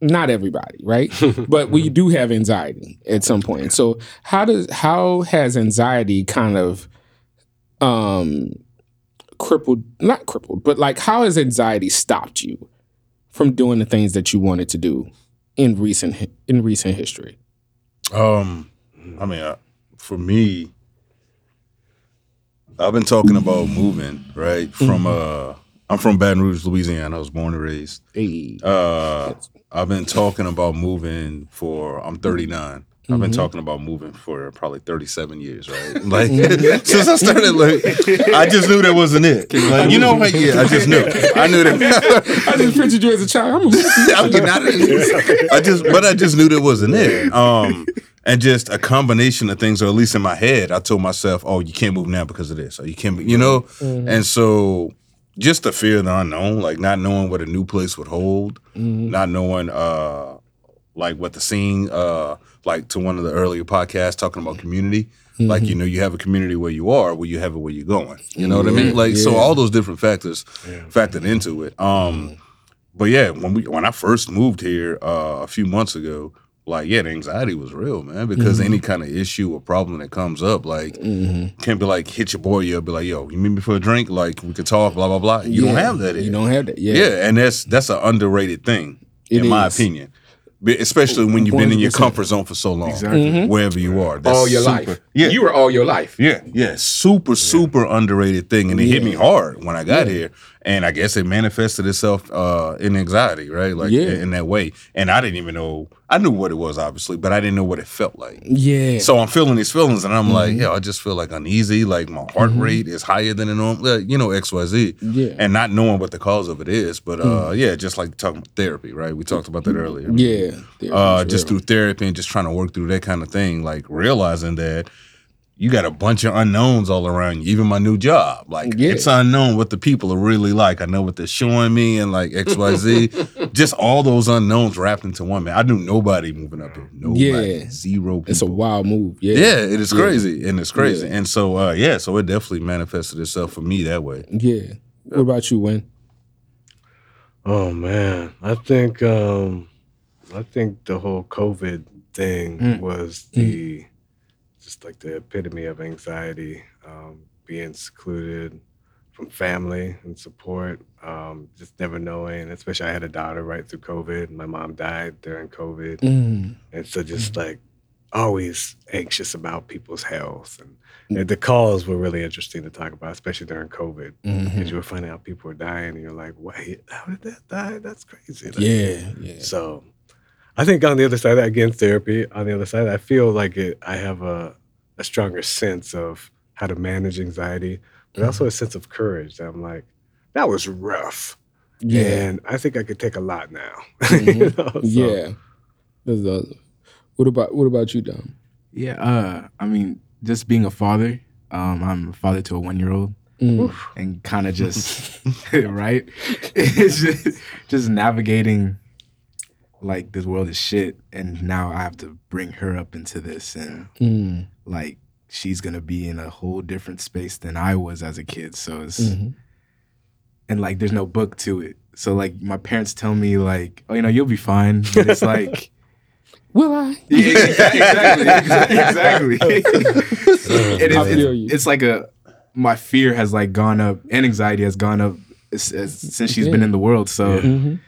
Not everybody, right? [LAUGHS] but we do have anxiety at some point. So how does how has anxiety kind of um crippled not crippled but like how has anxiety stopped you from doing the things that you wanted to do in recent in recent history Um, I mean, uh, for me, I've been talking about moving right from uh, I'm from Baton Rouge, Louisiana. I was born and raised. hey Uh, I've been talking about moving for. I'm 39. I've been talking about moving for probably 37 years, right? Like [LAUGHS] since I started, like I just knew that wasn't it. Like, you know what? Yeah, I just knew. I knew that. [LAUGHS] i just pictured you as a child I'm getting out of this. I just, but I just knew that wasn't it. Um, and just a combination of things, or at least in my head, I told myself, "Oh, you can't move now because of this, or you can't," you know. And so, just the fear of the unknown, like not knowing what a new place would hold, not knowing, uh, like what the scene, uh, like to one of the earlier podcasts talking about community. Like you know, you have a community where you are, where you have it where you're going. You know what I mean? Like so, all those different factors factored into it. Um, but yeah, when we when I first moved here uh, a few months ago, like yeah, the anxiety was real, man. Because mm-hmm. any kind of issue or problem that comes up, like mm-hmm. can't be like hit your boy, you'll be like, yo, you meet me for a drink, like we could talk, blah blah blah. You don't have that. you don't have that yeah Yeah, and that's that's an underrated thing, It in my opinion. Especially when you've been in your comfort zone for so long, Exactly. Mm-hmm. wherever you are. That's all your super- life. Yeah, You were all your life. yeah, yeah, super, super underrated thing, and it hit me hard when I got here, and I guess it manifested itself uh, in anxiety, right? Like Yeah. in, in that way, and I didn't even know. I knew what it was, obviously, but I didn't know what it felt like. Yeah. So I'm feeling these feelings, and I'm like, Mm-hmm. yeah, I just feel like uneasy, like my heart rate is higher than the normal, like, you know, X Y Z, Yeah. And not knowing what the cause of it is. But uh, yeah, just like talking about therapy, right? We talked about that earlier. yeah. Uh, just through therapy and just trying to work through that kind of thing, like realizing that you got a bunch of unknowns all around you. Even my new job, like Yeah. it's unknown what the people are really like. I know what they're showing me and like X, Y, Z. [LAUGHS] just all those unknowns wrapped into one man. I knew nobody moving up here. Nobody, Yeah. zero. People. It's a wild move. Yeah. yeah, it is crazy and it's crazy. Yeah. And so, uh, yeah, so it definitely manifested itself for me that way. Yeah. What about you, Wayne? Oh man, I think um, I think the whole COVID thing Mm. was the just like the epitome of anxiety, um, being secluded from family and support, um, just never knowing. Especially, I had a daughter right through COVID. My mom died during COVID, Mm. and so just like always anxious about people's health and. and the calls were really interesting to talk about, especially during COVID, because Mhm. you were finding out people were dying, and you're like, "Wait, how did that die? That's crazy." Like, Yeah. Yeah. So, I think on the other side, again, therapy. On the other side, I feel like it. I have a a stronger sense of how to manage anxiety, but also a sense of courage. I'm like, that was rough, Yeah. and I think I could take a lot now. Mhm. [LAUGHS] You know, so- Yeah. There's a, what about what about you, Dom? Yeah, uh, I mean, just being a father, um, I'm a father to a one year old, Mm. and kind of just [LAUGHS] [LAUGHS] right, it's just, just navigating like this world is shit, and now I have to bring her up into this, and Mm. like she's gonna be in a whole different space than I was as a kid. So it's Mhm. and like there's no book to it. So like my parents tell me like, oh, you know, you'll be fine. But it's like. [LAUGHS] Will I? [LAUGHS] Yeah, exactly, exactly. exactly. [LAUGHS] It is, it's, it's like a my fear has like gone up and anxiety has gone up s- s- since she's been in the world. So Mhm.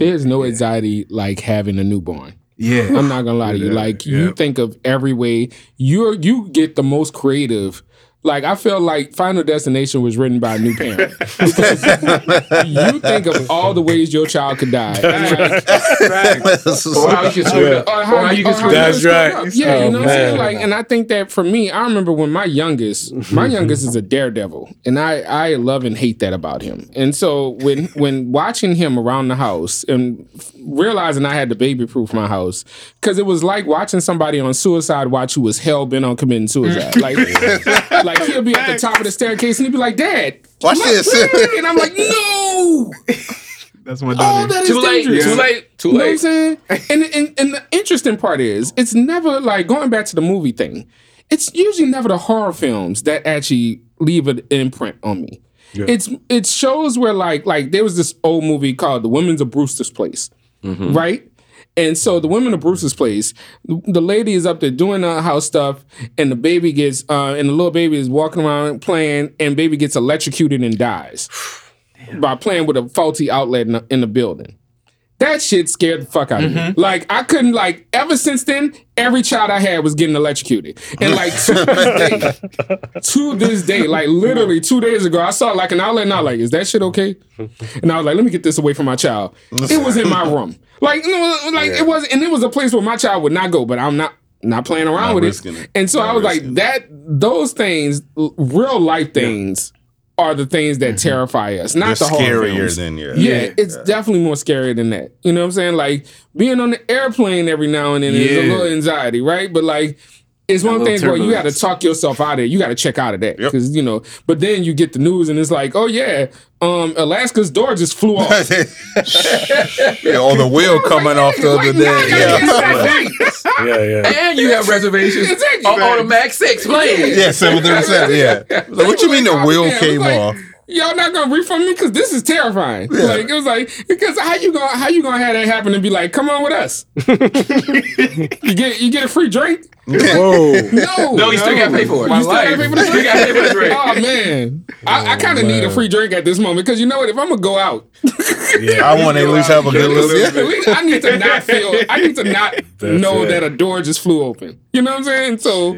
There's no anxiety like having a newborn. yeah, I'm not gonna lie to you. Like you think of every way you're you get the most creative. Like I feel like Final Destination was written by a new parent. [LAUGHS] You think of all the ways your child could die. And like, Or how you can screw it up. or Or how you can or screw. That's right. Yeah, Oh, you know what I'm saying? Like, and I think that for me, I remember when my youngest, my youngest is a daredevil, and I I love and hate that about him. And so when when watching him around the house and realizing I had to baby proof my house, because it was like watching somebody on Suicide Watch who was hell bent on committing suicide. Like, [LAUGHS] like he'll be at the top of the staircase and he'd be like, "Dad, Watch my this. [LAUGHS] and I'm like, "No." [LAUGHS] that's my Oh, daughter. that is Too late. dangerous. Too late. Too late. You know what I'm saying? And, and and the interesting part is, it's never like going back to the movie thing. It's usually never the horror films that actually leave an imprint on me. It's it shows where like like there was this old movie called The Women's of Brewster's Place, mm-hmm. right? And so the women of Brewster's Place, the lady is up there doing the house stuff, and the baby gets, uh, and the little baby is walking around playing, and baby gets electrocuted and dies by playing with a faulty outlet in the, in the building. That shit scared the fuck out of me. Like I couldn't like ever since then. Every child I had was getting electrocuted, and like to this day, [LAUGHS] to this day, like literally two days ago, I saw like an outlet, and I was like, "Is that shit okay?" And I was like, "Let me get this away from my child." It was in my room, like no, like it was, and it was a place where my child would not go. But I'm not not playing around Not with it. it. And so Not I was like, it. that those things, real life things, are the things that mm-hmm. terrify us, not They're the horror scarier films. than yeah. Yeah, it's definitely more scary than that. You know what I'm saying? Like being on the airplane every now and then is a little anxiety, right? But like it's one thing the where you got to talk yourself out of it. You got to check out of that Yep. because you know. But then you get the news and it's like, oh yeah, um, Alaska's door just flew off. [LAUGHS] yeah, or the wheel coming off the other day. gotta Yeah. get that flight. yeah, yeah. And you have reservations Exactly. on, on a Max 6 plane. Yeah, seven thirty seven. Yeah. [LAUGHS] Like, what you mean the wheel yeah, it was came off? Y'all not gonna refund me because this is terrifying. Like it was like because how you gonna how you gonna have that happen and be like, come on with us? [LAUGHS] you get you get a free drink? Whoa. No, No, you still gotta pay for it. You My still gotta pay for the drink. pay for the drink. Oh man, I, I oh, kind of need a free drink at this moment because you know what? If I'm gonna go out, [LAUGHS] I want to at least have a good [LAUGHS] little. at least I need to not feel. I need to not know it. that a door just flew open. You know what I'm saying? So.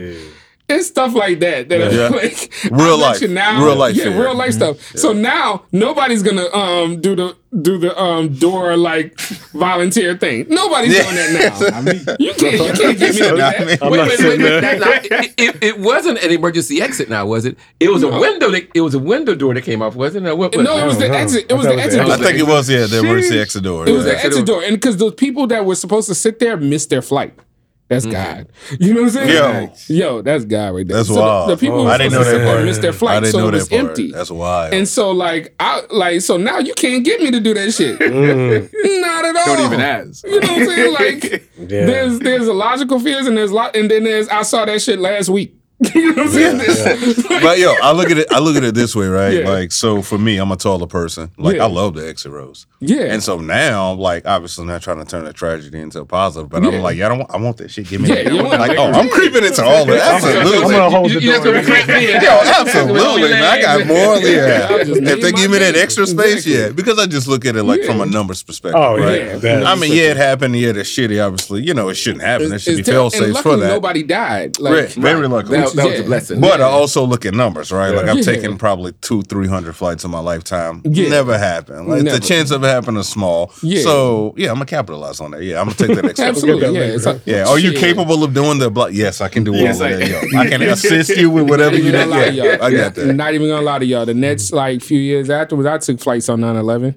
It's stuff like that that Yeah. are [LAUGHS] like Real I let life. now, Real life yeah, fear. real life stuff. So now nobody's gonna um do the do the um door like volunteer thing. Nobody's doing that now. I [LAUGHS] mean, You can't you can't get me [LAUGHS] to do that. I'm Wait, not wait, wait, wait. Now, it, it, it wasn't an emergency exit now, was it? It was a window that it was a window door that came off, wasn't it? What, what, No, it was the no. exit. It I was the exit. door. I think it was yeah, the emergency exit door. It was yeah. the exit door, and because those people that were supposed to sit there missed their flight. That's God. You know what I'm saying? Yo. Yo, that's God right there. That's so wild. The, people who I didn't know that there part. missed their I flight, didn't so know it that was part. empty. That's wild. And so, like, I like, so now you can't get me to do that shit. [LAUGHS] Not at all. don't even ask. You know what I'm saying? Like, [LAUGHS] Yeah. there's there's a logical fears, and there's lot, and then there's I saw that shit last week. [LAUGHS] you know what I'm saying? Like, but yo, I look at it. I look at it this way, right? Yeah. Like, so for me, I'm a taller person. Like, Yeah. I love the exit rows. yeah. And so now, like, obviously, not trying to turn a tragedy into a positive, but Yeah. I'm like, yeah, I don't. Want, I want that shit. Give me Yeah, that. you like, oh, I'm creeping into all of that. Absolutely. I'm gonna hold you, the you door. gonna creep me in. Yo, absolutely, man. I got more. Yeah. I just if they give me that extra space, Exactly. yeah. Because I just look at it like from a numbers perspective, Oh, right? yeah. That- I mean, yeah, it happened. Yeah, that's shitty. Obviously, you know, it shouldn't happen. It should be fail And safe for luckily that. Nobody died. Like, Right. Very luckily. That, that was Yeah. a blessing. But I also look at numbers, right? Like I've Yeah. taken probably two, three hundred flights in my lifetime. Yeah. Never happened. Like Never. the chance of it happening is small. Yeah. So yeah, I'm gonna capitalize on that. Yeah, I'm gonna take that [LAUGHS] extra. Absolutely, that yeah. later, it's like, yeah. Are you shit. capable of doing the block? Yes, I can do Yes, all of I- that. Yo. I can assist you with whatever you need. gonna lie to Yeah. I got that. Not even gonna lie to y'all. The next like few years afterwards, I took flights on 9-11.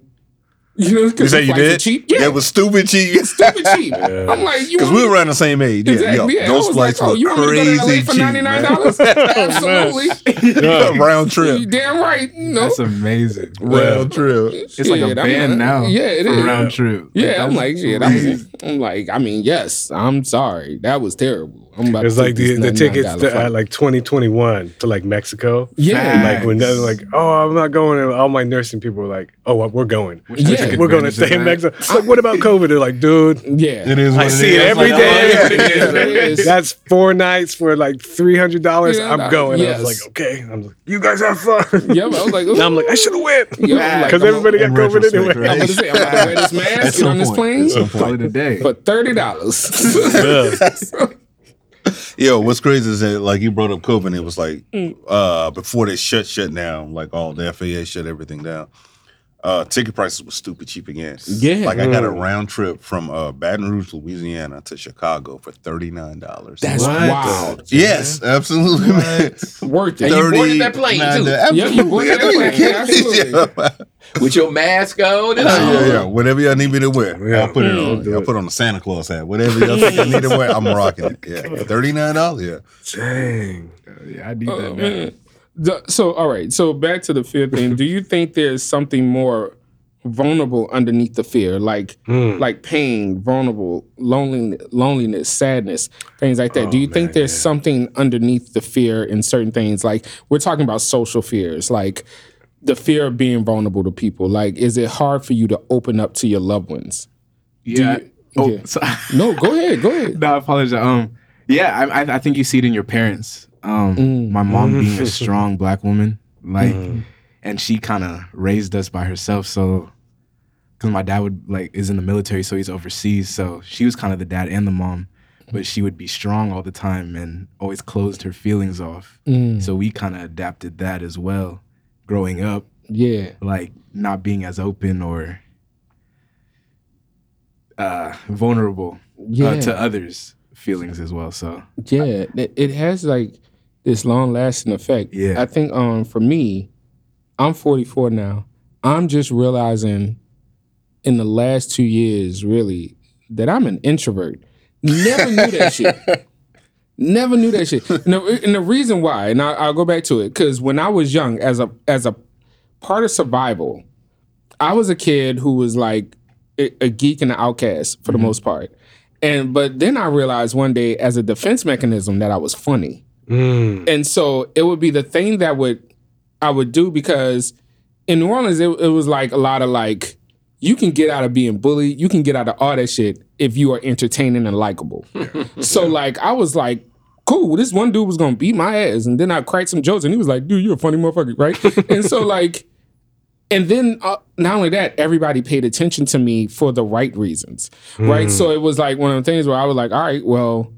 You know, You because say you flights did? cheap. Yeah, it was stupid cheap. stupid [LAUGHS] cheap. I'm like, you Because we were around the same age. Yeah, Exactly. yo, yeah. those flights like, oh, were you want me go to LA crazy for cheap. ninety nine man. dollars? [LAUGHS] Absolutely. [LAUGHS] Round You trip. damn right. You know. That's amazing. Round trip. It's like a Shit, I'm band now. Yeah, it for round trip. Yeah, I'm that's like, shit. I'm, like, I mean, yes, I'm sorry. That was terrible. I'm about It's to like the, the tickets to, uh, like 2021 to like Mexico. Yeah. Like when they're like, oh, I'm not going. And all my nursing people were like, oh, well, we're going. Yeah. We're going to stay in. Mexico. It's like, what about [LAUGHS] COVID? They're like, dude, yeah. It is. What I it see it every Like, day. oh, yeah. It is, it is. that's four nights for like three hundred dollars. Yeah, I'm going. yes. I was like, okay. I'm like, you guys have fun. [LAUGHS] Yeah, but I was like, [LAUGHS] Now I'm like, I should have went Yeah, like, because I'm everybody got COVID retrospect, anyway. right? I'm gonna say I'm about to wear this mask, on this plane Call it a day. For thirty dollars. [LAUGHS] Yo, what's crazy is that like you brought up COVID. It was like uh before they shut shut down, like all the FAA shut everything down. Uh, ticket prices were stupid cheap again. Yeah. like I got a round trip from uh, Baton Rouge, Louisiana, to Chicago for thirty nine dollars. That's wild. yes, absolutely. man. Worth it. [LAUGHS] And you boarded that plane, too. Yeah, you boarded that plane, [LAUGHS] yeah, absolutely. With your mask on and all. yeah, yeah. Whatever y'all need me to wear, Yeah. I'll put it Mm. on. I'll put on the Santa Claus hat. Whatever y'all think I need to wear, I'm rocking it. Yeah, [LAUGHS] thirty nine dollars. Yeah. Dang. Yeah, I need Oh, that now. man. The- So, all right. So, back to the fear thing. Do you think there's something more vulnerable underneath the fear, like like pain, vulnerable, loneliness, loneliness, sadness, things like that? Do you think there's something underneath the fear in certain things? Like we're talking about social fears, like the fear of being vulnerable to people. Like, is it hard for you to open up to your loved ones? Yeah. you- oh, yeah. so, No, go ahead, go ahead. [LAUGHS] no, I apologize. Um, yeah, I, I, I think you see it in your parents. Um, Mm. my mom [LAUGHS] being a strong black woman, like, and she kind of raised us by herself. So, because my dad would like is in the military, so he's overseas. So she was kind of the dad and the mom, but she would be strong all the time and always closed her feelings off. Mm. So we kind of adapted that as well, growing up, Yeah, like not being as open or uh, vulnerable yeah. uh, to others' feelings as well. So Yeah, it, it has like this long lasting effect. Yeah. I think um for me, I'm 44 now. I'm just realizing in the last two years, really, that I'm an introvert. Never knew that shit. [LAUGHS] Never knew that shit. And the, and the reason why, and I'll, I'll go back to it, because when I was young, as a as a part of survival, I was a kid who was like a, a geek and an outcast for the most part. And but then I realized one day as a defense mechanism that I was funny. Mm. And so it would be the thing that would I would do because in New Orleans, it, it was like a lot of like you can get out of being bullied, you can get out of all that shit if you are entertaining and likable. [LAUGHS] so like I was like, cool, this one dude was gonna beat my ass, and then I cracked some jokes, and he was like, dude, you're a funny motherfucker, right? [LAUGHS] and so like, and then uh, not only that, everybody paid attention to me for the right reasons, right? So it was like one of the things where I was like, all right, well,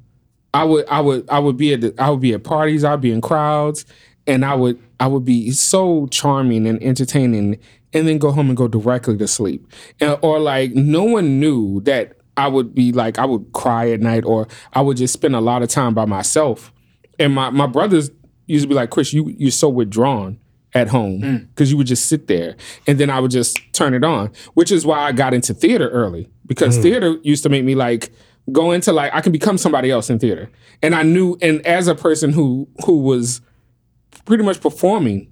I would, I would, I would be at, the, I would be at parties, I'd be in crowds, and I would, I would be so charming and entertaining, and then go home and go directly to sleep, and, or like no one knew that I would be like, I would cry at night, or I would just spend a lot of time by myself, and my my brothers used to be like, Chris, you you're so withdrawn at home mm. because you would just sit there. And then I would just turn it on, which is why I got into theater early because mm. theater used to make me like go into like I can become somebody else in theater. And I knew and as a person who who was pretty much performing,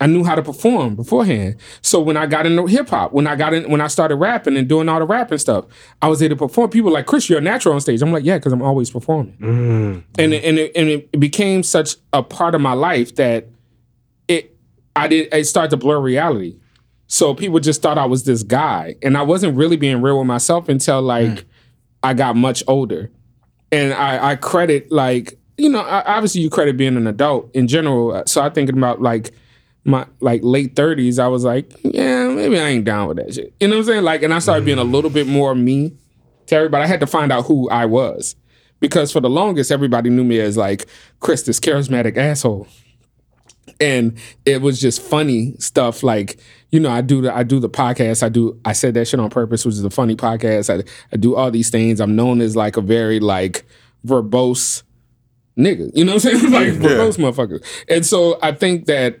I knew how to perform beforehand. So when I got into hip hop, when I got in when I started rapping and doing all the rapping stuff, I was able to perform. People were like, Chris, you're a natural on stage. I'm like, yeah, because I'm always performing. Mm. And it, and it, and it became such a part of my life that it I did it started to blur reality. So people just thought I was this guy, and I wasn't really being real with myself until like mm. I got much older, and I, I credit like you know I, obviously you credit being an adult in general. So I thinking about like my like late thirties, I was like, yeah, maybe I ain't down with that shit. You know what I'm saying? Like, and I started being a little bit more me to everybody. I had to find out who I was because for the longest, everybody knew me as like Chris, this charismatic asshole and it was just funny stuff like you know i do the i do the podcast. I do i said that shit on purpose which is a funny podcast. I, I do all these things. I'm known as like a very like verbose nigga. You know what i'm saying? [LAUGHS] Like verbose motherfucker. And so i think that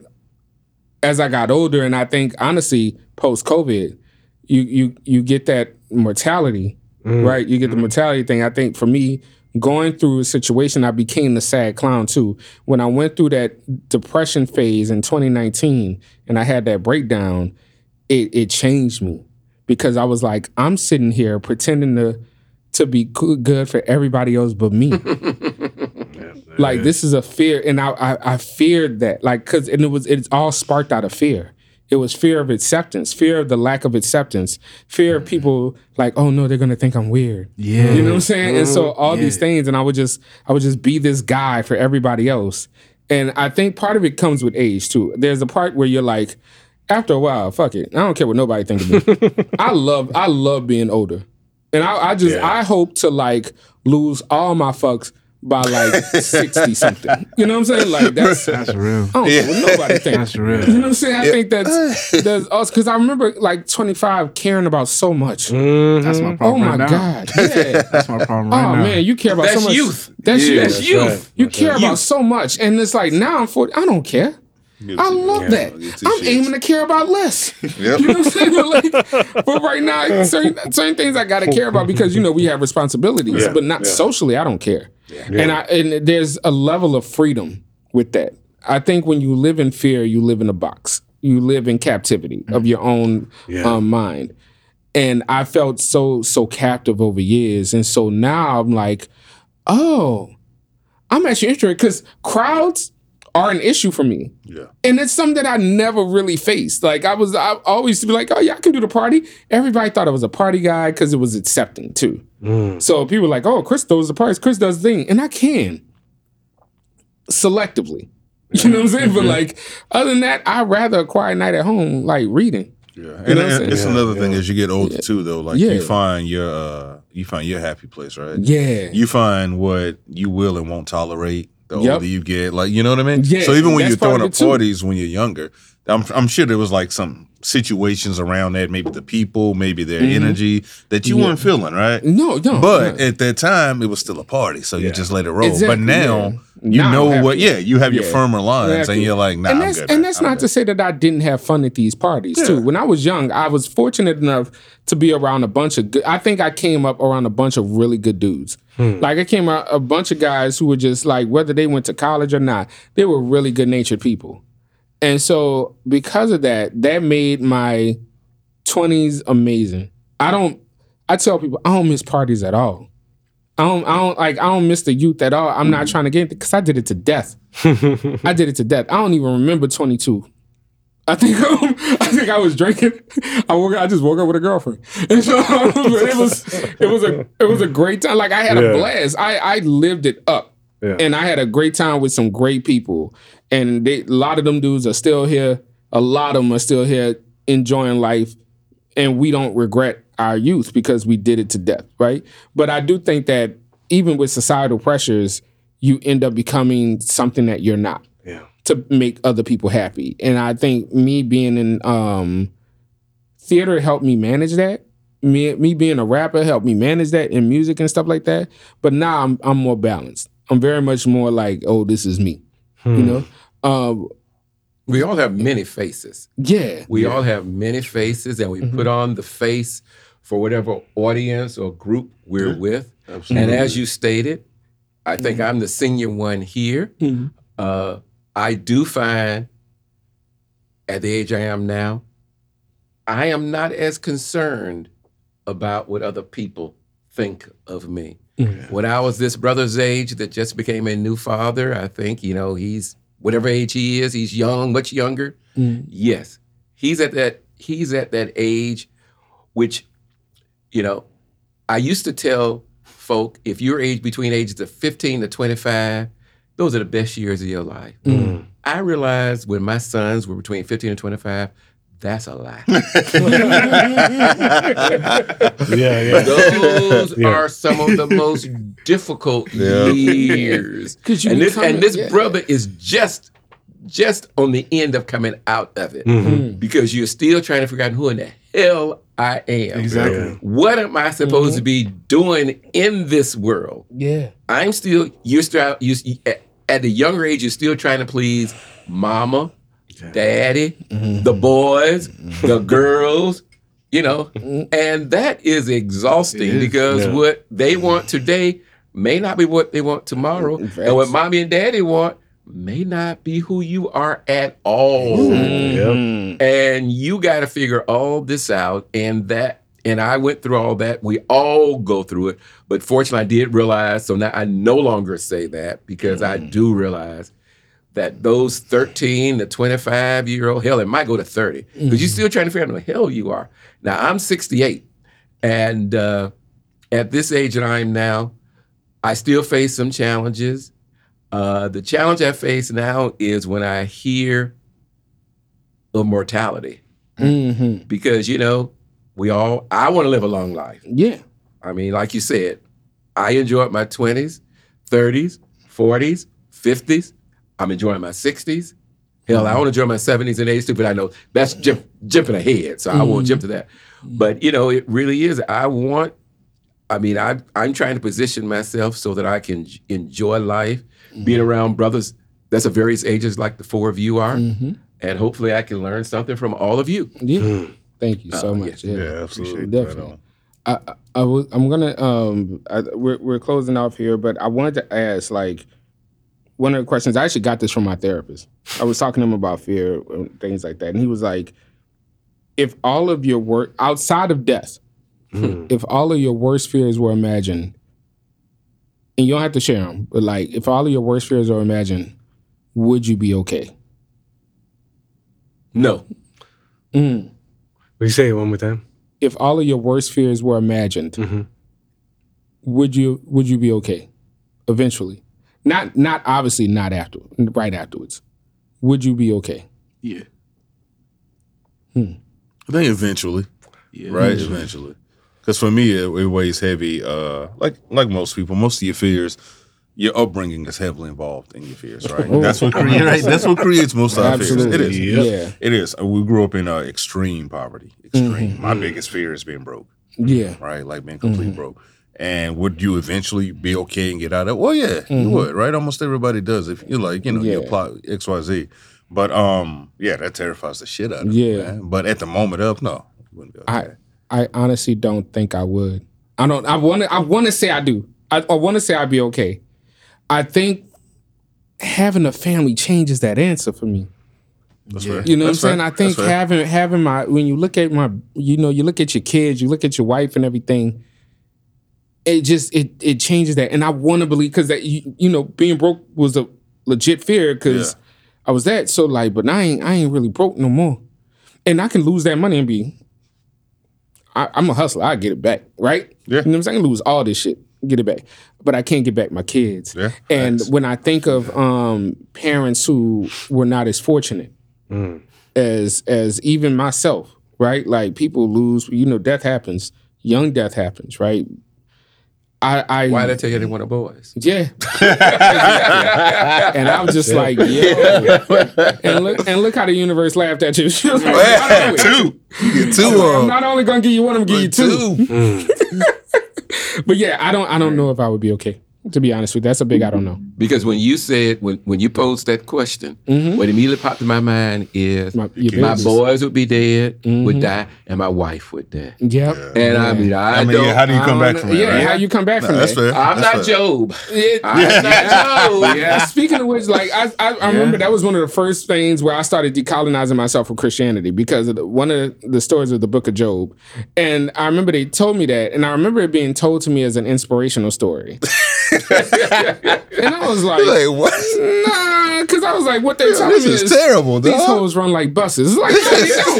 as i got older and i think honestly post covid you you you get that mortality mm. right? You get the mm-hmm. mortality thing. I think for me going through a situation i became the sad clown too. When i went through that depression phase in 2019 and i had that breakdown it, it changed me because i was like i'm sitting here pretending to to be good good for everybody else but me. [LAUGHS] Like this is a fear and i i, I feared that. Like because and it was it's all sparked out of fear it was fear of acceptance fear of the lack of acceptance fear of mm-hmm. people like oh no they're gonna think i'm weird. Yeah. you know what i'm saying? And so mm-hmm. all these things and i would just i would just be this guy for everybody else. And i think part of it comes with age too. There's a part where you're like after a while fuck it. I don't care what nobody think of me. [LAUGHS] I love i love being older. And I, I just I hope to like lose all my fucks by like [LAUGHS] sixty something. You know what I'm saying? Like that's [LAUGHS] That's real. don't care what nobody thinks. That's real. You know what I'm saying? I think that's [LAUGHS] that's us because I remember like 25 caring about so much. Mm-hmm. That's my problem. Oh my right now. god! Yeah. That's my problem right Oh now. man, you care about That's so much. youth. That's Yeah, youth. that's right. You That's care right. about so much, and it's like now I'm 40. I don't care. I love that. I'm aiming to care about less. [LAUGHS] Yep. You know what I'm saying? [LAUGHS] Like, but right now, certain, certain things I got to care about because you know we have responsibilities, Yeah, but not yeah. socially. I don't care, and I and there's a level of freedom with that. I think when you live in fear, you live in a box. You live in captivity of your own um, mind, and I felt so so captive over years, and so now I'm like, oh, I'm actually interested because crowds are an issue for me. Yeah. And it's something that I never really faced. Like I was, I always to be like, oh yeah, I can do the party. Everybody thought I was a party guy because it was accepting too. So people were like, oh, Chris does the parties, Chris does the thing, and I can selectively. [LAUGHS] You know what I'm saying? But like, other than that, I'd rather a quiet night at home, like reading. Yeah, and, what I'm and it's Yeah, another yeah. thing as you get older too, though. Like Yeah. you find your uh, you find your happy place, right? Yeah. You find what you will and won't tolerate. The Yep. older you get, like you know what I mean. Yeah, So even when you're throwing up it, too. parties when you're younger, I'm I'm sure there was like some situations around that, maybe the people, maybe their energy that you Mm-hmm. Yeah. weren't feeling, right? No, no. But no. at that time, it was still a party, so you just let it roll. Exactly, but now you Now know what? Yeah, you have your firmer lines, Exactly. and you're like, nah, and I'm that's good. and that's I'm not good. to say that I didn't have fun at these parties Yeah. too. When I was young, I was fortunate enough to be around a bunch of good. I think I came up around a bunch of really good dudes. Hmm. Like it came out a bunch of guys who were just like whether they went to college or not, they were really good natured people. And so because of that, that made my 20s amazing. I don't I tell people I don't miss parties at all. I don't I don't like I don't miss the youth at all. I'm not hmm. trying to get because I did it to death. [LAUGHS] I did it to death. I don't even remember 22. I think I think I was drinking. I woke. I just woke up with a girlfriend, and so [LAUGHS] it was it was a it was a great time. Like I had Yeah. a blast. I I lived it up, Yeah. and I had a great time with some great people. And they, a lot of them dudes are still here. A lot of them are still here enjoying life, and we don't regret our youth because we did it to death, right? But I do think that even with societal pressures, you end up becoming something that you're not Yeah. To make other people happy. And I think me being in um, theater helped me manage that. Me, me being a rapper helped me manage that in music and stuff like that. But now I'm I'm more balanced. I'm very much more like, oh, this is me. You know? Um, We all have many faces. yeah. We all have many faces, and we put on the face for whatever audience or group we're with. And as you stated, I think I'm the senior one here. Mhm. Uh, I do find at the age I am now, I am not as concerned about what other people think of me. When I was this brother's age that just became a new father, I think, you know, he's whatever age he is, he's young, much younger. Mhm. Yes. He's at that he's at that age which you know, I used to tell folk if you're aged between ages of 15 to 25, those are the best years of your life. Mm. I realized when my sons were between 15 and 25, that's a lie. [LAUGHS] Yeah, yeah. Those Yeah. are some of the most difficult Yeah. years. [LAUGHS] 'Cause you and this, become- and this yeah. brother is just just on the end of coming out of it Mhm. because you're still trying to figure out who in the hell I am. Exactly. Yeah. What am I supposed to be doing in this world? Yeah. I'm still you're still you at, at the younger age you're still trying to please mama, daddy, mm-hmm. the boys, mm-hmm. the girls, you know, mm-hmm. and that is exhausting It is. because Yeah. what they want today may not be what they want tomorrow, and what mommy and daddy want may not be who you are at all. Yep. and you got to figure all this out and that and i went through all that. We all go through it. But fortunately i did realize so now i no longer say that because i do realize that those 13 to 25 year old hell it might go to 30 because you're still trying to figure out who the hell you are. Now i'm 68 and uh, at this age that i'm now i still face some challenges. Uh, the challenge i face now is when i hear of mortality. Hmm because you know we all i want to live a long life. Yeah. i mean like you said i enjoyed my 20s 30s 40s 50s i'm enjoying my 60s hell i mm-hmm. want to enjoy my 70s and 80s too but i know that's jump, jumping ahead so i won't mm-hmm. jump to that. Mm-hmm. But you know it really is i want i mean I, i'm trying to position myself so that i can j- enjoy life being around brothers that's of various ages like the four of you are hmm and hopefully I can learn something from all of you. Yeah. Hmm. Thank you so Oh, much. Yeah. Yeah, absolutely. Definitely. I, I, I was, I'm gonna um I, we're we're closing off here, but I wanted to ask like one of the questions. I actually got this from my therapist. I was talking to him about fear and things like that, and he was like, "If all of your work outside of death, Mhm. if all of your worst fears were imagined, and you don't have to share them, but like if all of your worst fears are imagined, would you be okay?" No. Mm. Will you say it one more time? If all of your worst fears were imagined, Mhm. would you would you be okay eventually not not obviously not after right afterwards would you be okay Yeah. Hmm. I think eventually, Yeah. right? Eventually, because for me, it, it weighs heavy. Uh, like like most people, most of your fears, your upbringing is heavily involved in your fears, right? Oh. That's what [LAUGHS] creates. That's what creates most of our fears. It is. Yeah. It is. We grew up in uh, extreme poverty. Extreme. Mhm. My biggest fear is being broke. yeah right? Like being completely Mhm. broke. And would you eventually be okay and get out of it? Well, yeah, Mhm. you would, right? Almost everybody does if you like, you know, you Yeah. apply X, Y, Z. But um, yeah, that terrifies the shit out of Yeah. me. Man. But at the moment of no, you okay. i i honestly don't think i would i don't i want to i want to say i do i, I want to say i'd be okay i think having a family changes that answer for me That's Yeah. You know That's what I'm saying? I think That's having having my when you look at my you know, you look at your kids, you look at your wife and everything, it just it it changes that. And I want to believe because that you, you know, being broke was a legit fear because I was that. So like, but I ain't I ain't really broke no more, and I can lose that money and be. I, I'm a hustler. I get it back, right? Yeah. You know what I'm saying? I can lose all this shit, get it back, but I can't get back my kids. Yeah, And facts. when I think of um, parents who were not as fortunate as as even myself, right? Like people lose, you know, death happens, young death happens, right? I, I Why did I tell you they wanted boys? yeah. [LAUGHS] and I was just like, yo. And look, and look how the universe laughed at you. [LAUGHS] She was like, Yeah, two. You get two I'm not only gonna give you one, I'm gonna give you two. Two. But yeah, I don't I don't know if I would be okay. To be honest with you. That's a big I don't know. Because when you said when when you posed that question, Mm-hmm. what immediately popped in my mind is My- my, boys would be dead, Mm-hmm. would die, and my wife would die. Yep. And I mean, I, I mean, don't. how do you come back from know. that? Yeah, right? how you come back No, from that's that? fair. I'm That's not fair. Job. It- I'm not Job. [LAUGHS] Yeah. Speaking of which, like I, I, I remember that was one of the first things where I started decolonizing myself from Christianity because of the, one of the stories of the Book of Job, and I remember they told me that, and I remember it being told to me as an inspirational story, [LAUGHS] and I was like, Like, what? nah, because I was like, what they telling This me is is terrible, these hoes run like buses. It's like, no,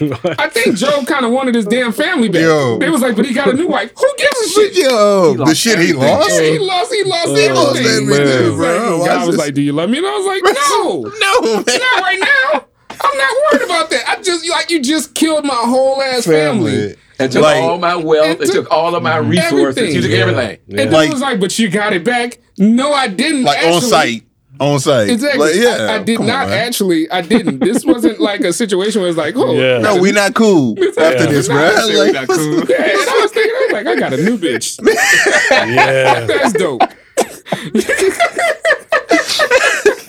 they don't. I think Job kind of wanted his damn family back. Yo. They was like, but he got a new wife. Who gives a shit? Yo, the shit he lost? Yeah, he lost. He lost He lost everything. everything, He was bro. like- Why God is was like, "Do you love me?" And I was like, "No, No, man. not right now. I'm not worried about that. I just like you just killed my whole ass family." And took Like- all my wealth. It It took took all of my mm-hmm. resources. everything. You took Yeah. everything. And then Like- it was like, "But you got it back." No, I didn't. Like on site. On site. Exactly. Like, yeah. I, I did come not on, actually. I didn't. This wasn't like a situation where it's like, "Oh, Yeah. No, we not cool [LAUGHS] after this, bro. I said Like, not cool. [LAUGHS] Yeah, and I was thinking, I was like, I got a new bitch. [LAUGHS] Yeah. That's dope.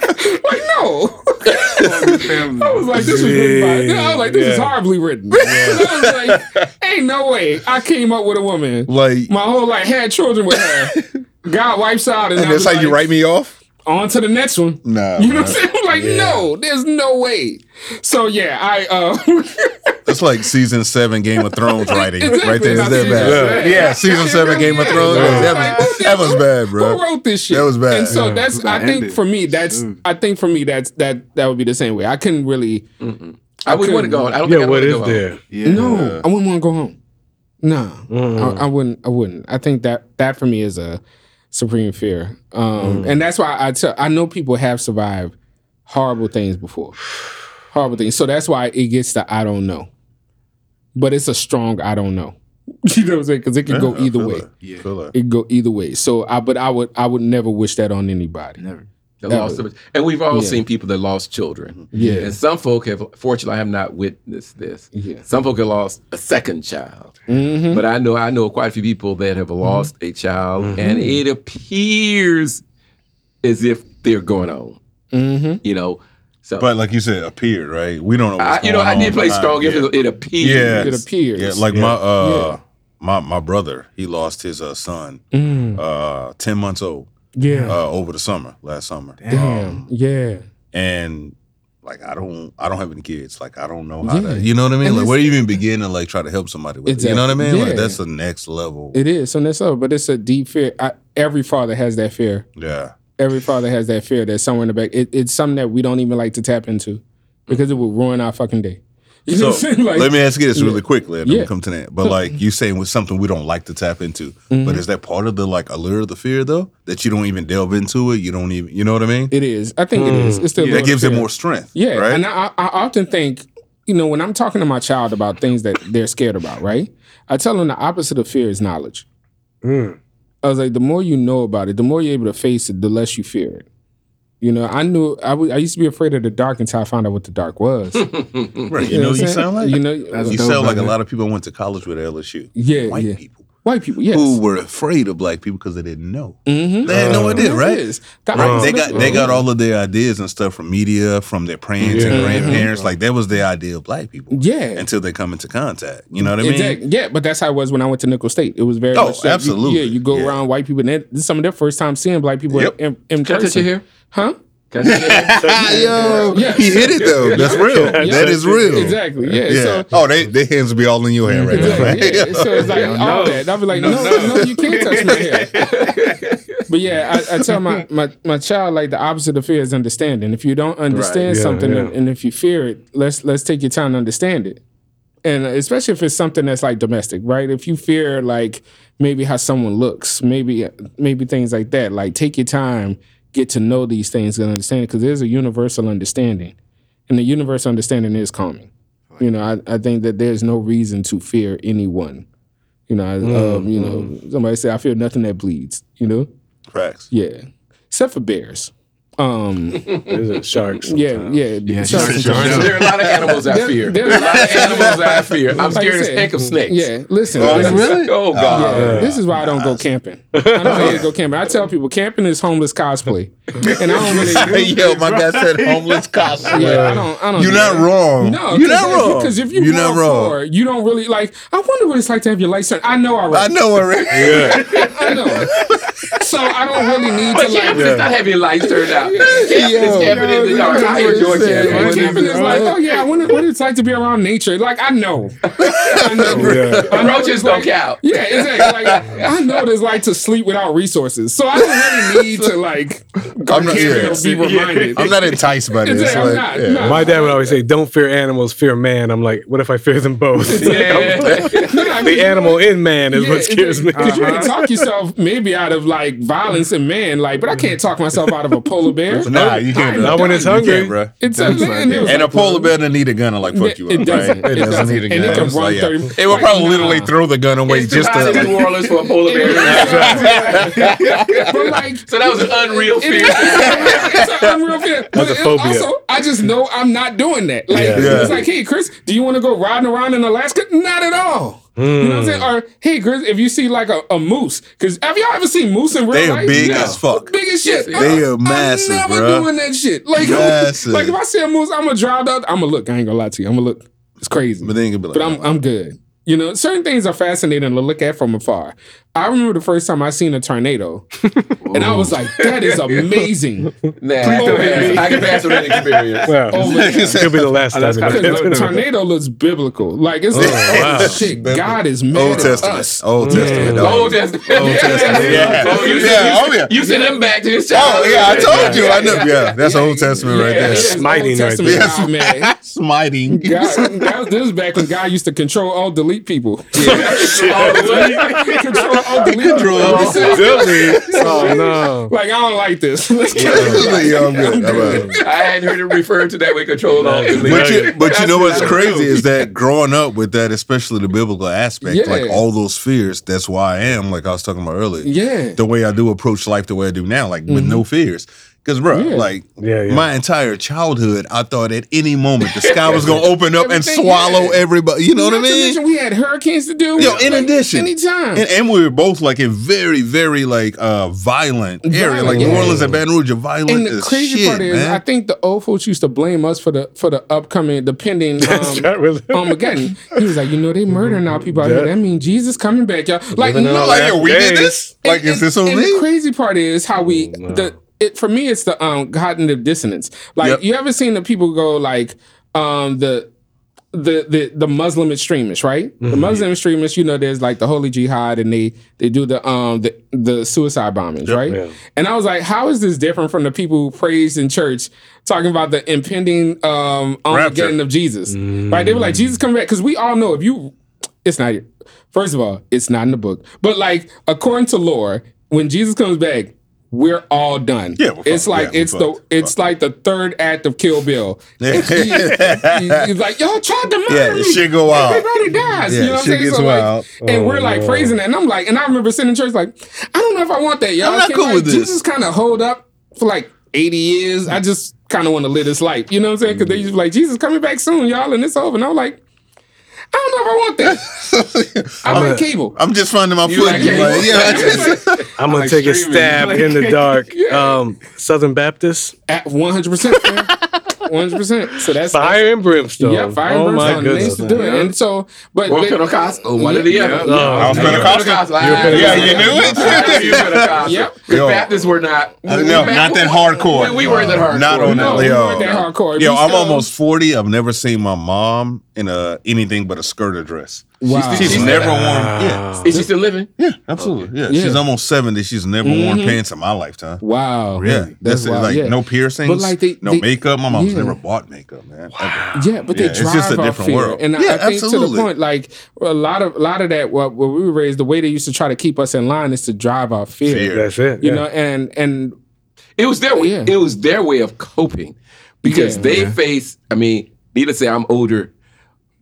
[LAUGHS] like no. I was like, this was written by. I was like, this is horribly written. [LAUGHS] I was like, ain't no way I came up with a woman. like My whole life had children with her. [LAUGHS] God wipes out, and, and that's how you write me off? On to the next one. Nah. You know what I'm saying? I'm [LAUGHS] like, no, there's no way. So yeah, I [LAUGHS] uh That's like season seven Game of Thrones writing. Exactly. Right there. Is That's that bad? Yeah. Yeah, season [LAUGHS] seven Game of Thrones. Yeah. That was, that was bad, bro. Who wrote this shit? That was bad. And so Yeah. that's I think ended? for me that's I think for me that's that that would be the same way. I couldn't really I wouldn't want to go on. I don't Yeah, think I what want to is go on. there? Yeah. No, I wouldn't want to go home. No, I, I wouldn't. I wouldn't. I think that that for me is a supreme fear, um, and that's why I tell. I know people have survived horrible things before, horrible things. So that's why it gets to I don't know, but it's a strong I don't know. [LAUGHS] You know what I'm saying? Because it can go Yeah, I either way. it. Yeah. Feel it. It can go either way. So I, but I would, I would never wish that on anybody. Never. That lost them. And we've all Yeah. seen people that lost children. Yeah. And some folk have, fortunately, I have not witnessed this. Yeah. Some folk have lost a second child. Mm-hmm. But I know I know quite a few people that have lost a child, and it appears as if they're going on. Mm-hmm. You know, so But like you said, appeared, right? We don't know. I, What's you know going I did play behind- strong. Yeah. It, it appears. Yeah. It appears. Yeah, like my uh Yeah. my my brother, he lost his uh, son, Mm. uh, ten months old, Yeah. uh, over the summer, last summer. Damn. Yeah. And like I don't I don't have any kids. Like I don't know how Yeah. to you know what I mean? And like where do you even begin to like try to help somebody with it? You know what I mean? Exactly. Like that's the next level. It is, and that's up. But it's a deep fear. I, every father has that fear. yeah. Every father has that fear. That's somewhere in the back. It, it's something that we don't even like to tap into because it will ruin our fucking day. You know So what I'm saying? Like, let me ask you this really quickly, and then Yeah. we'll come to that. But like you saying with something we don't like to tap into, Mm-hmm. but is that part of the like allure of the fear though? That you don't even delve into it, you don't even you know what I mean? it is. I think it is. It's still that gives it more strength. Yeah, Right? and I, I often think, you know, when I'm talking to my child about things that they're scared about, right? I tell them the opposite of fear is knowledge. I was like, the more you know about it, the more you're able to face it, the less you fear it. You know, I knew I used to be afraid of the dark until I found out what the dark was. [LAUGHS] right. You, know, what you sound like you know, That's you dope, sound like a lot of people went to college with LSU. yeah, White yeah. people White people, yes. who were afraid of black people because they didn't know. Mhm. They had no idea, right? is. The Right. opposite They got they got all of their ideas and stuff from media, from their parents and Yeah. grandparents. Like that was their idea of black people. Yeah. Until they come into contact. You know what I mean? Exactly. Yeah, but that's how it was when I went to Nicholls State. It was very Oh, much that you- absolutely. yeah, you go Yeah. around white people, and they- this is some of their first time seeing black people Yep. in, in Can person. your hair? Huh? Can I touch your hair? Yo, Yeah. he hit it though. That's real. That is real. Exactly. Yeah. Yeah. So oh, they their hands will be all in your hand right now. Exactly, Right? yeah. So it's like [LAUGHS] all that. I'll be like, no, no, no, you can't touch my hair. [LAUGHS] But yeah, I, I tell my, my my child like the opposite of fear is understanding. If you don't understand Yeah, something yeah. And, and if you fear it, let's let's take your time to understand it. And especially if it's something that's like domestic, right? If you fear like maybe how someone looks, maybe maybe things like that, like take your time, get to know these things and understand it because there's a universal understanding, and the universal understanding is calming. You know, I, I think that there's no reason to fear anyone. You know, I, um, you know, somebody say I fear nothing that bleeds. You know, Facts. yeah, except for bears. Um, Is sharks? [LAUGHS] yeah, yeah, Yeah, sharks sharks. turtles. There are a lot of animals I There- fear. there's- There are a lot of animals I fear. [LAUGHS] I'm Like I scared as said, heck of snakes. Yeah, listen. Oh, this is- really? Oh God. Yeah, this is why I don't go camping. I don't really go camping. I tell people camping is homeless cosplay, and I don't really. [LAUGHS] Yo, my guy said homeless costume. Yeah, I don't. I don't. You're do not that. wrong. No, you're not wrong. Because if you you're not wrong. poor, you don't really like. I wonder what it's like to have your lights turned. I know I know already. [LAUGHS] yeah. I know. So I don't really need But to like. camping is not having your lights turned out. Yo, Camping is camping in the dark. I enjoy Yeah, camping. camping is like, oh yeah, I wonder what it's like to be around nature. Like I know, I know. [LAUGHS] Yeah. I know Roaches it's don't count. Yeah, exactly. Like I know what it's like to sleep without resources, so I don't really need to like go I'm not- camping yeah. be reminded. I'm not enticed by this. Exactly, like, not, yeah. no. My dad would always say, "Don't fear animals, fear man." I'm like, "What if I fear them both?" [LAUGHS] Yeah. [LAUGHS] the animal in man is Yeah, what scares me. Because you can uh-huh. talk yourself maybe out of like violence and man, like, but I can't talk myself out of a polar bear. [LAUGHS] Nah, you can't. Not when it's You hungry. can't, bro. It's a and, it was And a polar bear doesn't need a gun to like fuck you It up, doesn't. right? It doesn't. need a And it gun. can run like, yeah. 30 It would probably nah. literally throw the gun away It's just too hot in to. New Orleans for a polar bear. but like, So that was an unreal fear. Is, it's an unreal fear. But That's a phobia. also, I just know I'm not doing that. Like, Yeah. It's like, hey, Chris, do you want to go riding around in Alaska? Not at all. You know what I'm saying? Or hey, Chris, if you see like a, a moose, because have y'all ever seen moose in real life? They are big No. as fuck. Big as shit. They Uh, are massive, I'm never bruh. doing that shit. Like, Massive. like if I see a moose, I'm gonna drive out. I'm gonna look. I ain't gonna lie to you. I'm gonna look. It's crazy. But then you can be like, but I'm I'm good. You know, certain things are fascinating to look at from afar. I remember the first time I seen a tornado, [LAUGHS] and I was like, "That is amazing." Nah, I can pass- I can pass on that experience. Well, Oh, my God. could be the last time. that's it. The tornado looks biblical. Like it's Oh, oh wow. shit. God is mad Old at Testament. us. Old Testament. dog. Old Testament. Testament, yeah. Oh, you Yeah, send, oh, yeah. You send him back to his Oh yeah, I told you. I know. Yeah, that's Old Testament right there. it's Smiting Old right there. God, man. [LAUGHS] Smiting. God, God, this is back when God used to control all delete people. Oh, what? [LAUGHS] control all delete Control all people. Really? Oh no. [LAUGHS] Like I don't like this. [LAUGHS] yeah, I'm good. I'm good. I hadn't heard it referred to that way. Control all. But you, but you know what's crazy is that growing up with that, especially the biblical aspect, Yeah. like all those fears, that's why I am, like I was talking about earlier. yeah. The way I do approach life, the way I do now, like with no mm-hmm. fears. Because, bro. Yeah. like Yeah, yeah. my entire childhood, I thought at any moment the sky was going [LAUGHS] to open up and swallow yeah. everybody. You know what I mean? mention we had hurricanes to do. Yo, in like, addition, anytime. and, and we were both like in very, very like uh violent area, Violent, like New. Orleans and Baton Rouge, are violent And the as crazy shit, part is, man. I think the old folks used to blame us for the for the upcoming, the pending [LAUGHS] um, That Armageddon. He was like, you know, they [LAUGHS] murdering our people out here. That means Jesus coming back, y'all. Like, no, like, we did this? Like, is this on me? The crazy part is how we the it for me it's the um cognitive dissonance. Like Yep. you ever seen the people go like um the the the the Muslim extremists, right? The Mm-hmm. Muslim extremists, you know, there's like the Holy Jihad, and they they do the um the the suicide bombings, right? Yeah. And I was like, how is this different from the people who praised in church talking about the impending um Armageddon of Jesus? Right? They were like, Jesus coming back because we all know if you, it's not. First of all, it's not in the book, but like according to lore, when Jesus comes back. We're all done. Yeah, we're it's like Yeah, we're it's the fucked. it's like the third act of Kill Bill. [LAUGHS] Yeah. He- he's like, y'all tried to murder Yeah, me. shit go wild. Everybody dies. Yeah, you know what I'm saying? So, like, wild. and we're Oh, like no. praising that. And I'm like, and I remember sitting in church like, I don't know if I want that, y'all. I'm not cool like, with this. Jesus kind of hold up for like 80 years. I just kind of want to live this life. You know what I'm saying? Because they mm. used to be like, Jesus coming back soon, y'all, and it's over. And I'm like, I don't know if I want that. [LAUGHS] I like cable. I'm just finding my You like footing. cable? Like, yeah, I just, [LAUGHS] I'm gonna like take a stab Like- in the dark. [LAUGHS] Yeah. Um, Southern Baptist, At 100%. 100%. So that's fire and brimstone. Yeah, fire oh and my brimstone. They used goodness. to do it. And so, but Or but- Pentecostal, one or the Yeah, other. yeah. I was You're Pentecostal. Ah, Yeah, you knew it? Yeah, you're Pentecostal. Yep. The Yo. Baptists were not. Uh, no, not that hardcore. We, we weren't that hardcore. Not on No, that. we weren't that hardcore. yo We I'm almost 40. I've never seen my mom in a anything but a skirt or dress. Wow. She's She's never Wow. worn. Yeah, uh, Is she still living? yeah, absolutely. Oh, yeah, Yeah. she's almost seventy. She's never worn mm-hmm. pants in my lifetime. Wow. Yeah, that's, it. like yeah. no piercings, But like they- no they- makeup. My mom's yeah. never bought makeup, man. ever. Yeah, but Yeah, they it's drive just a off different fear, world. and I- Yeah, I think to absolutely. the point, like a lot of a lot of that, what when we were raised, the way they used to try to keep us in line is to drive our fear. Fear. That's it. You yeah. know, and and It was their way. Yeah. It was their way of coping because Yeah. they Yeah. face. I mean, needless to say, I'm older,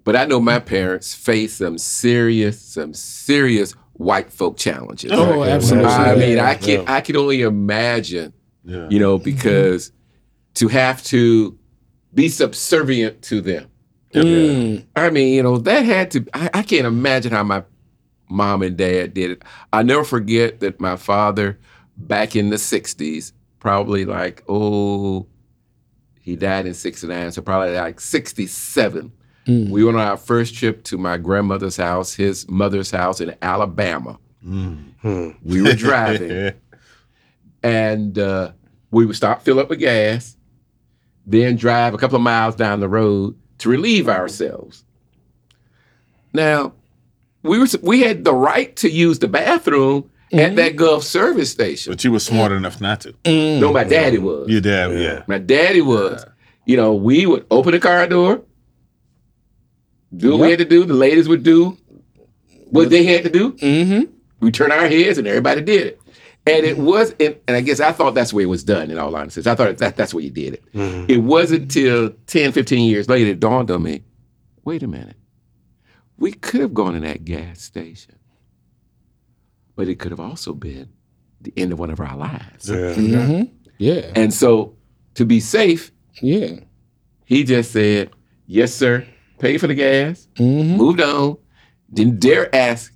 but I know my parents faced some serious, some serious white folk challenges. oh, absolutely. I mean, I Yeah. can I can only imagine, Yeah. you know, because to have to be subservient to them. Mm. I mean, you know, that had to. I, I can't imagine how my mom and dad did it. I never forget that my father, back in the '60s, probably like oh, he died in '69, so probably like '67. Mm. We went on our first trip to my grandmother's house, his mother's house in Alabama. Hmm. We were driving, [LAUGHS] and uh, we would stop, fill up with gas, then drive a couple of miles down the road to relieve ourselves. Now, we were we had the right to use the bathroom at that Gulf service station. But you were smart enough not to. Mm. No, my daddy was. Your dad, yeah. My daddy was. You know, we would open the car door, do what we had to do. The ladies would do what they had to do. Mm-hmm. We turn our heads, and everybody did it. And it was, and, and I guess I thought that's the way it was done. In all honesty, I thought that that's the way you did it. Mhm. It wasn't until 10, 15 years later it dawned on me. Wait a minute, we could have gone in that gas station, but it could have also been the end of one of our lives. Yeah. Mm-hmm. Yeah. And so, to be safe, Yeah. he just said, "Yes, sir." Paid for the gas, Mm-hmm. moved on. Didn't dare ask,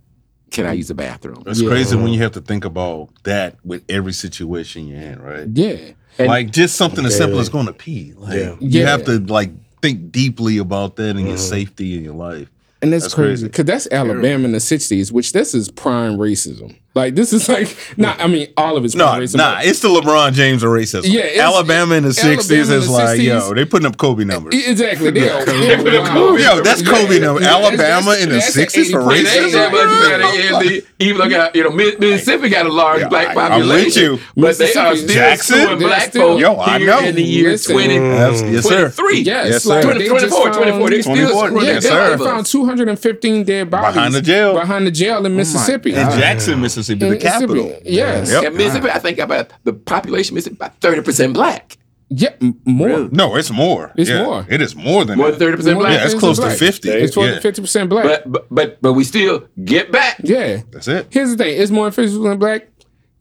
"Can I use the bathroom?" It's Yeah. crazy when you have to think about that with every situation you're in, right? Yeah. And- like just something as simple as going to pee. Like Yeah. you Yeah. have to like think deeply about that and your Mhm. safety and your life. And that's, That's crazy crazy. because that's Alabama in the '60s, which this is prime racism. Like this is like not. I mean, all of it's No, prime racism. nah, it's the LeBron James of racism. Yeah, it's- Alabama in the sixties is the like, 60s. yo, they putting up Kobe numbers. Exactly. They are- Kobe. Yo, that's Kobe numbers. Yeah, Alabama in the 60s for 80 It ain't that much better in the, even though got, you know Mississippi got a large Yeah, black I- I'm population, with you. but they are still Jackson, black still- folks Yo, I know. in the year Listen. 20, Yes, yes, sir. 23. Yes, Yes, sir. they 24, just found- 24, they still 24, screwing Yeah, they hell out they of found 215 dead bodies Behind the jail. Behind the jail in oh Mississippi. in Jackson, Mississippi, the In Mississippi. capital. Yes. Yep. And Mississippi, I think about the population Mississippi about 30% black. Yeah, m- more. No, it's more. It's Yeah, more. It is more than More than 30% black. Yeah, it's It's close to black. fifty. It's yeah. 50 percent black. But, but but but we still get back. yeah. That's it. Here's the thing: it's more than 50 percent black.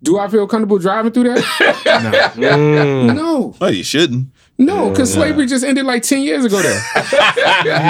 Do I feel comfortable driving through that? Mm. [LAUGHS] no, [LAUGHS] Well, you shouldn't. No, because slavery just ended like 10 years ago. There, [LAUGHS]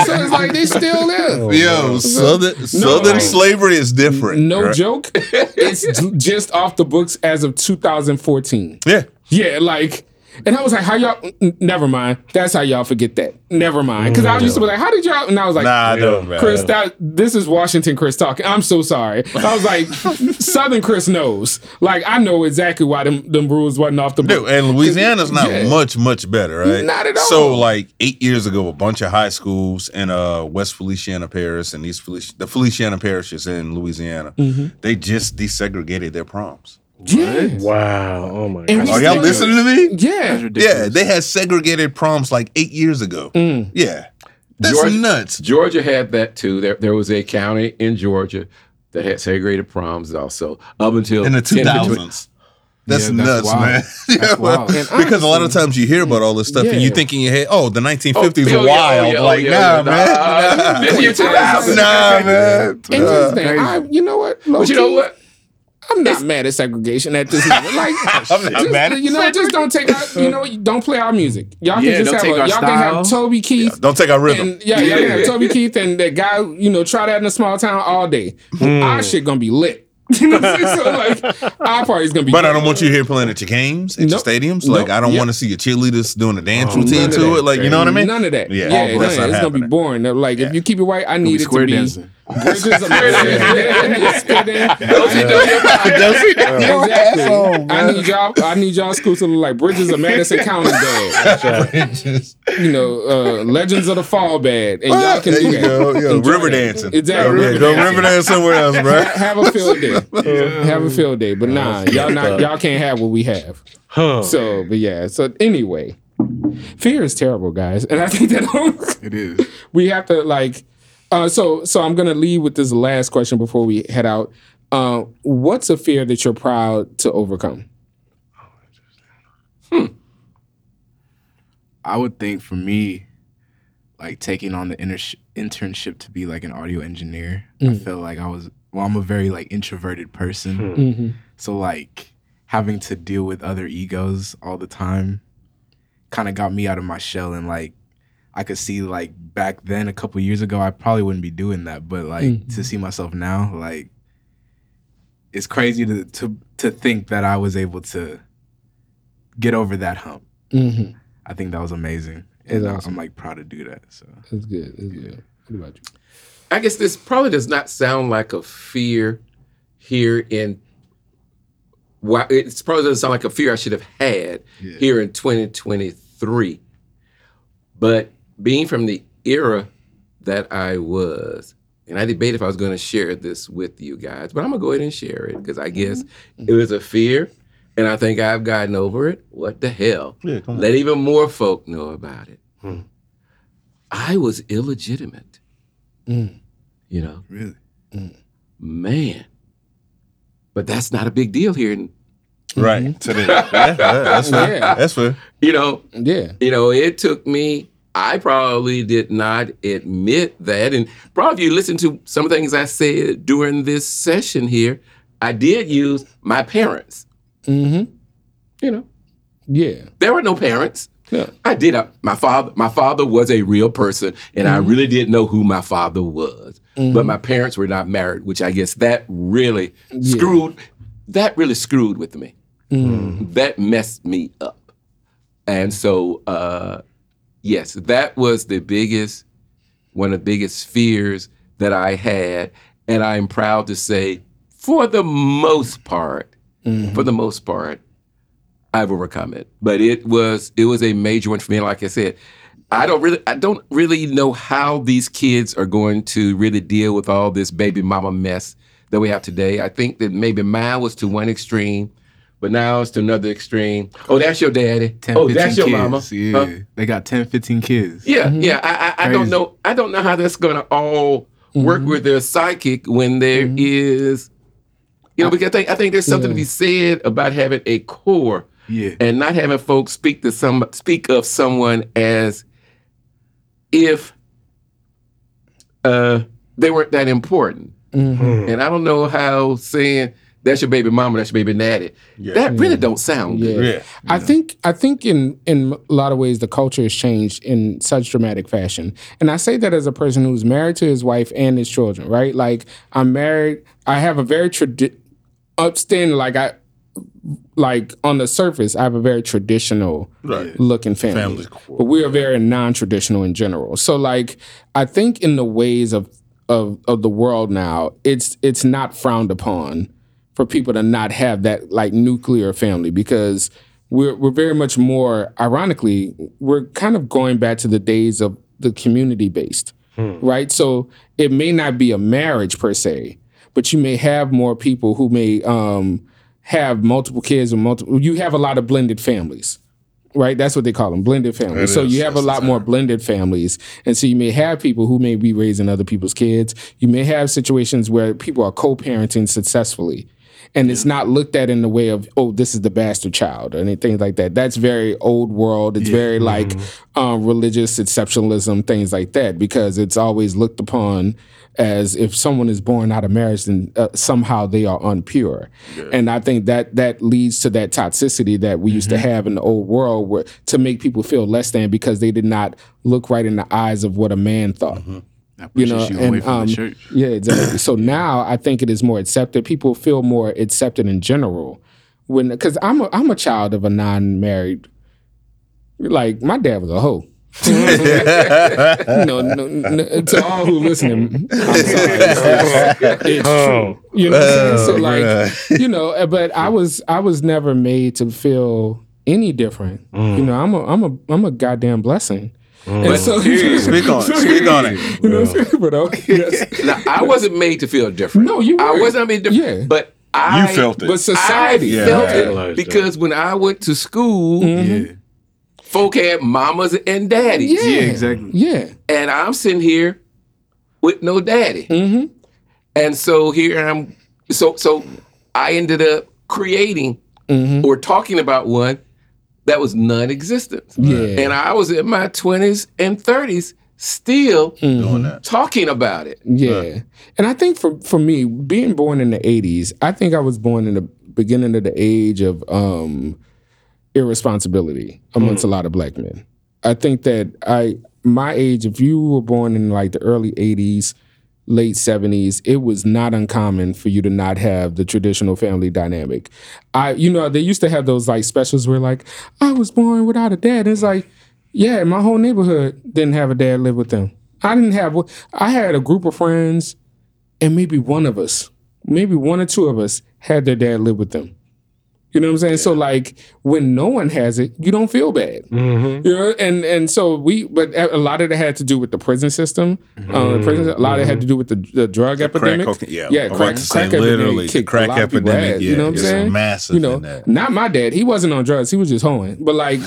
so it's like they still live. Oh, Yo, southern southern like- slavery is different. No right? joke. [LAUGHS] It's just off the books as of 2014. Yeah. Yeah, like, and I was like, how y'all? n- Never mind. That's how y'all forget that. Never mind. Because I used to be like, how did y'all? And I was like, Nah, no, man. Chris, that this is Washington Chris talking. I'm so sorry. I was like, [LAUGHS] Southern Chris knows. Like, I know exactly why them, them rules wasn't off the Dude, book. and Louisiana's not Yeah. much, much better, right? Not at all. So, like eight years ago, a bunch of high schools in uh, West Feliciana Parish and East Felici- the Feliciana parishes in Louisiana, Mm-hmm. they just desegregated their proms. Yeah. Wow. Oh my And god. Are y'all listening to me? Yeah. Yeah, they had segregated proms like eight years ago. Mm. Yeah, that's Georgia- nuts. Georgia had that too. There, there was a county in Georgia that had segregated proms also up until In the 10 two between- thousands. That's Yeah, that's nuts, wild. man. That's [LAUGHS] Yeah, wild. And because a lot of times you hear about all this stuff and you think in your head, oh, the 1950s Oh, were oh, wild. yeah, oh, like, yeah, nah, man. nah. This year 2000. [LAUGHS] nah, man. And here's the thing, I, you know what? But you know what? I'm not mad at segregation at this moment. Like, [LAUGHS] I'm not mad at you know, just don't take out, you know, don't play our music. Y'all can just don't have take a, our y'all can have style. Toby Keith. Don't take our rhythm. And yeah, y'all can Toby Keith and that guy, you know, try that in a small town all day. Hmm. Our shit gonna be lit. [LAUGHS] You know what I'm saying? So like our party's gonna be But I don't want you here playing at your games, at Nope. your stadiums. Nope. Like I don't Yep. want to see your cheerleaders doing a dance Oh, routine of to that. it. Like you know what I mean? None of that. Yeah, Yeah, all none that's of that. not it's gonna be happening. boring. Like if you keep it white, I need it to square be dancing. Bridges of Madison. Spitting. Your I need y'all. I need y'all schools to look like Bridges of Madison County bad. Just- You know, uh, Legends of the Fall bad, and y'all can there do that. go. Yo, river that. dancing. Exactly. Yeah, river go dancing. river dance somewhere else, bro. [LAUGHS] Have a field day. [LAUGHS] Have a field day. But nah, y'all not. Y'all can't have what we have. Huh. So, but yeah. So anyway, fear is terrible, guys, and I think that [LAUGHS] It is. we have to like. Uh, so, so I'm gonna leave with this last question before we head out. Uh, what's a fear that you're proud to overcome? I would think for me, like taking on the inter- internship to be like an audio engineer, I Mm. felt like I was. Well, I'm a very like introverted person, Mm-hmm. so like having to deal with other egos all the time, kind of got me out of my shell. And like I could see like back then, a couple years ago, I probably wouldn't be doing that. But like Mhm. to see myself now, like it's crazy to to to think that I was able to get over that hump. Mm-hmm. I think that was amazing. It's And awesome. I'm like proud to do that. So That's good. That's good. What about you? I guess this probably does not sound like a fear here in. Why it probably doesn't sound like a fear I should have had Yeah. here in 2023. But being from the era that I was, and I debated if I was going to share this with you guys, but I'm gonna go ahead and share it because I guess it was a fear, and I think I've gotten over it. What the hell? Yeah. Let even more folk know about it. Hmm. I was illegitimate. Mm. You know, really, man. But that's not a big deal here. in- Right. Today. Yeah, yeah, that's [LAUGHS] fair. Yeah. That's fair. You know, Yeah. you know, it took me. I probably did not admit that, and probably if you listen to some things I said during this session here, I did use my parents. Mm-hmm. You know, Yeah. there were no parents. Yeah. I did. uh, My father, my father was a real person, and I really didn't know who my father was. But my parents were not married, which I guess that really screwed. That really screwed with me. That messed me up. And so, uh, yes, that was the biggest, one of the biggest fears that I had, and I'm proud to say, for the most part, mm-hmm. for the most part, I've overcome it. But it was it was a major one for me. Like I said, I don't really I don't really know how these kids are going to really deal with all this baby mama mess that we have today. I think that maybe mine was to one extreme, but now it's to another extreme. Oh, that's your daddy. 10, oh, that's your kids. mama. Yeah, Huh? they got 10, 15 kids. Yeah, yeah. I, I, I don't know. I don't know how that's going to all work with their psychic when there is, you know. Because I think I think there's something to be said about having a core Yeah, and not having folks speak to some speak of someone as if uh, they weren't that important. Mm-hmm. And I don't know how saying that's your baby mama, that's your baby daddy. Yeah. That really mm. don't sound good. Yeah. Yeah. I think I think in in a lot of ways the culture has changed in such dramatic fashion, and I say that as a person who's married to his wife and his children. Right, like I'm married. I have a very tradi- upstanding. Like I, like on the surface, I have a very traditional Right. looking family, Family's but we are very non-traditional in general. So like I think in the ways of of of the world now, it's it's not frowned upon for people to not have that like nuclear family because we're we're very much more ironically we're kind of going back to the days of the community based right? So it may not be a marriage per se but you may have more people who may um, have multiple kids or multiple you have a lot of blended families right? That's what they call them blended families. That so is- you have a lot more blended families. And so you may have people who may be raising other people's kids. You may have situations where people are co-parenting successfully and it's not looked at in the way of oh this is the bastard child or anything like that. That's very old world. It's very like um, religious exceptionalism things like that because it's always looked upon as if someone is born out of marriage then uh, somehow they are unpure. And i think that that leads to that toxicity that we used to have in the old world where to make people feel less than because they did not look right in the eyes of what a man thought. That you know, you, away and from um, the church. yeah, exactly. so now I think it is more accepted. People feel more accepted in general when because I'm a I'm a child of a non-married. Like my dad was a hoe. no, no, no, to all who listening, I'm sorry. [LAUGHS] It's Oh. true. You know what I'm? So Oh, like, bruh. you know, uh, but I was I was never made to feel any different. Mm. You know, I'm a I'm a I'm a goddamn blessing. And so, Speak on it. Speak on it. [LAUGHS] You know what I'm saying? But [LAUGHS] okay, yes. Now, I wasn't made to feel different. No, you I weren't. wasn't made different. Yeah. But I You felt it. But society I felt Yeah. it Realized that. because when I went to school, Yeah. folk had mamas and daddies. Yeah. Yeah, exactly. Yeah. And I'm sitting here with no daddy. Mm-hmm. And so here I'm so so I ended up creating Mm-hmm. or talking about one that was non-existent. Yeah. And I was in my 20s and 30s still Mm-hmm. Doing that. talking about it. Yeah. And I think for for me, being born in the 80s, I think I was born in the beginning of the age of um irresponsibility amongst a lot of black men. I think that I my age, if you were born in like the early 80s, late 70s, it was not uncommon for you to not have the traditional family dynamic. I you know, they used to have those like specials where like, I was born without a dad. It's like, yeah, my whole neighborhood didn't have a dad live with them. I didn't have I had a group of friends and maybe one of us, maybe one or two of us had their dad live with them. You know what I'm saying? So like when no one has it, you don't feel bad. Mm-hmm. You know, and and so we, but a lot of it had to do with the prison system. Uh, the prison, a lot of it had to do with the, the drug epidemic. Crack. Yeah, yeah, I'm crack, about to crack epidemic literally, the kicked a crack lot of epidemic, ass, yeah, you know what I'm saying? massive You know, not my dad. He wasn't on drugs. He was just hoeing. But like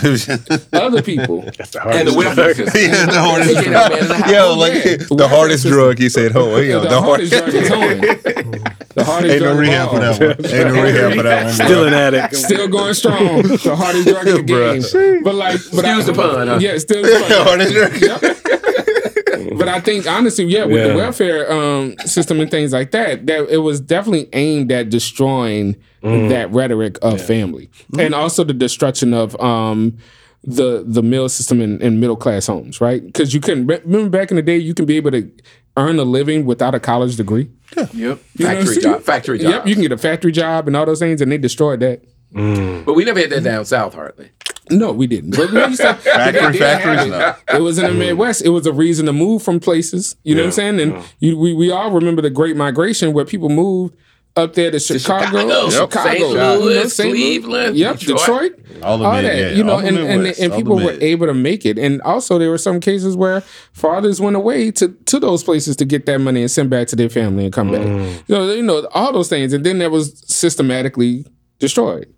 other [LAUGHS] people, That's the [LAUGHS] And the hardest welfare system. yeah, the hardest Get that man in the house. Yo, like Yeah. the hardest drug. He said, "Oh, [LAUGHS] yo, the, the, hardest hardest." drug is hoeing. The hardest Ain't no drug of rehab for that one. Ain't no rehab for that one. Still bro. an addict. [LAUGHS] Still going strong. The hardest drug in the game. But like, but Excuse the pun, huh? Yeah, still the The pun. [LAUGHS] hardest drug. But I think honestly, yeah, with the welfare um, system and things like that, that it was definitely aimed at destroying that rhetoric of family, and also the destruction of um, the the mill system in, in middle class homes, right? Because you couldn't remember back in the day, you can be able to earn a living without a college degree. Yep. You know what I'm Factory job. Factory job. Yep, you can get a factory job and all those things, and they destroyed that. Mm. But we never had that down south hardly. No, we didn't. But we used to, [LAUGHS] [LAUGHS] Factory, they did have factories, [LAUGHS] it. no. It was in the mm. Midwest. It was a reason to move from places. You know what I'm saying? And you, we we all remember the Great Migration where people moved up there to Chicago, Chicago, Chicago, St. you know, Louis, St. Louis. Cleveland, yep, Detroit. Detroit, All the all mid, that. yeah, you know, all and and, Midwest, and all the people were able to make it. And also, there were some cases where fathers went away to to those places to get that money and send back to their family and come back. Mm. So you know, all those things, and then that was systematically destroyed.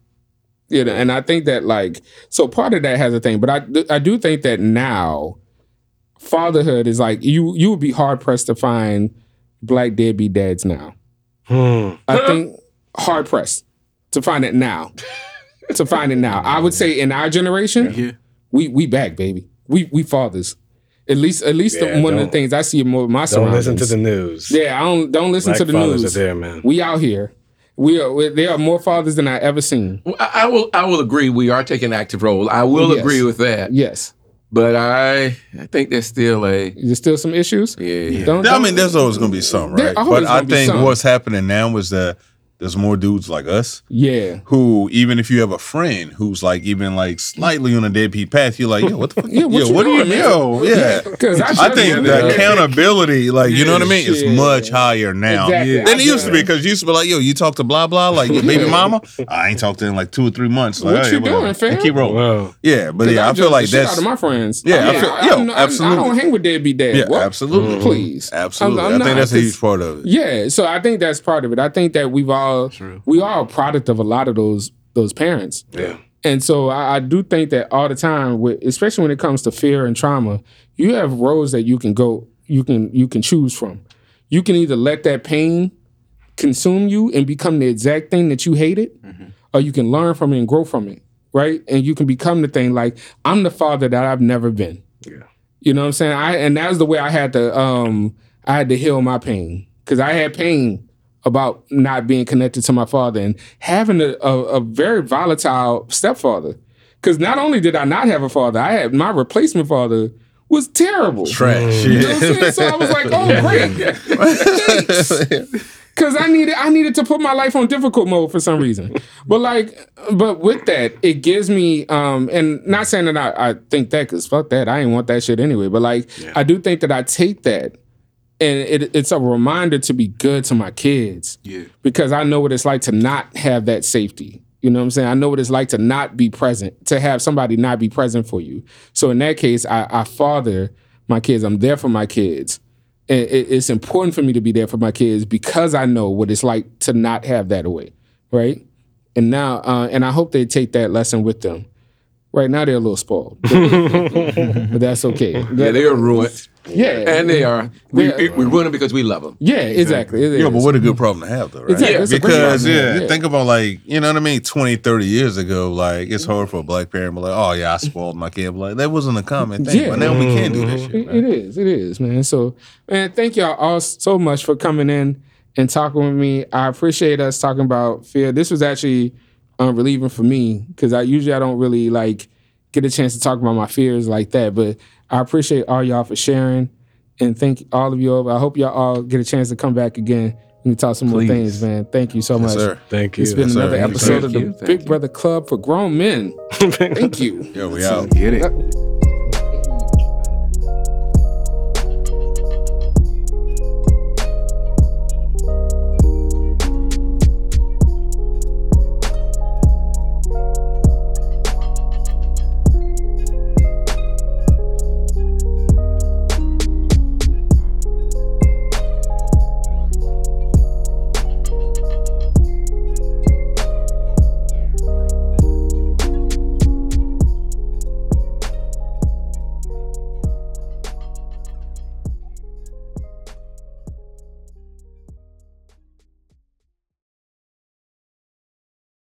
You know, and I think that like so part of that has a thing, but I do- I do think that now fatherhood is like you you would be hard pressed to find black deadbeat dads now. Hmm. I think hard pressed to find it now. to find it now, I would say in our generation, Yeah. we we back baby. We we fathers. At least at least the, one of the things I see more of my Don't surroundings. listen to the news. yeah, I don't don't listen Black to the fathers news. are there, man. We out here. We are. We, there are more fathers than I ever seen. Well, I, I will. I will agree. We are taking active role. I will Yes. agree with that. Yes, But I, I think there's still a there's still some issues. yeah. Don't, I don't- mean, there's always gonna be some, right? But I think what's happening now is that there's more dudes like us yeah. who, even if you have a friend who's like even like slightly on a deadbeat path, you're like, yo, what the fuck? Yeah, what yo, you what do you doing, man? yo, yeah. Because I, I think the accountability, like you know what I mean, is much higher now Exactly. than it used to be. Because you used to be like, yo, you talk to blah blah, like your baby mama. I ain't talked to in like two or three months. Like, What hey, you whatever. doing, fam? And keep rolling. Wow. Yeah, but yeah, I, judge feel like that's out of my friends. Yeah, I I, feel- I, yo, I'm I, don't hang with deadbeat dads. yeah, absolutely, Please, absolutely. I'm- i I'm think not, that's a 'cause- huge part of it. Yeah, so I think that's part of it. I think that we've all we are a product of a lot of those those parents. Yeah. And so I, I do think that all the time, with, especially when it comes to fear and trauma, you have roads that you can go, you can you can choose from. You can either let that pain consume you and become the exact thing that you hated, or you can learn from it and grow from it, right? And you can become the thing like I'm the father that I've never been. Yeah. You know what I'm saying? I and that was the way I had to um I had to heal my pain because I had pain about not being connected to my father and having a, a, a very volatile stepfather. Because not only did I not have a father, I had my replacement father was terrible. Trash. You know what I'm saying? So I was like, oh great, [LAUGHS] [LAUGHS] thanks. because I needed I needed to put my life on difficult mode for some reason. But like, but with that, it gives me um, and not saying that I, I think that because fuck that, I ain't want that shit anyway. But like, I do think that I take that. And it, it's a reminder to be good to my kids Yeah. because I know what it's like to not have that safety. You know what I'm saying? I know what it's like to not be present, to have somebody not be present for you. So in that case, I, I father my kids. I'm there for my kids. And it, it's important for me to be there for my kids because I know what it's like to not have that away, right? And now, uh, and I hope they take that lesson with them. Right now, they're a little spoiled, [LAUGHS] but that's okay. Yeah, they are ruined. Yeah, And they are. We, Yeah. we ruin them because we love them. yeah, exactly. It Yeah, but what a good problem to have, though, right? Exactly. It's Because, yeah, yeah. think about like, you know what I mean? 20, 30 years ago, like, it's hard for a black parent to be like, oh, yeah, I spoiled my kid. But, like, that wasn't a common thing. Yeah. But now we can't do this shit. It- man. it is. It is, man. So, man, thank y'all all so much for coming in and talking with me. I appreciate us talking about fear. This was actually um, relieving for me because I usually I don't really like get a chance to talk about my fears like that. But I appreciate all y'all for sharing and thank all of you. Over. I hope y'all all get a chance to come back again and talk some more things, man. Thank you so much. Yes, sir. Thank you. It's been Yes, sir. another Thank episode you. of the Thank you. Big Brother Club for Grown Men. [LAUGHS] Thank you. Yeah, we out. Get it.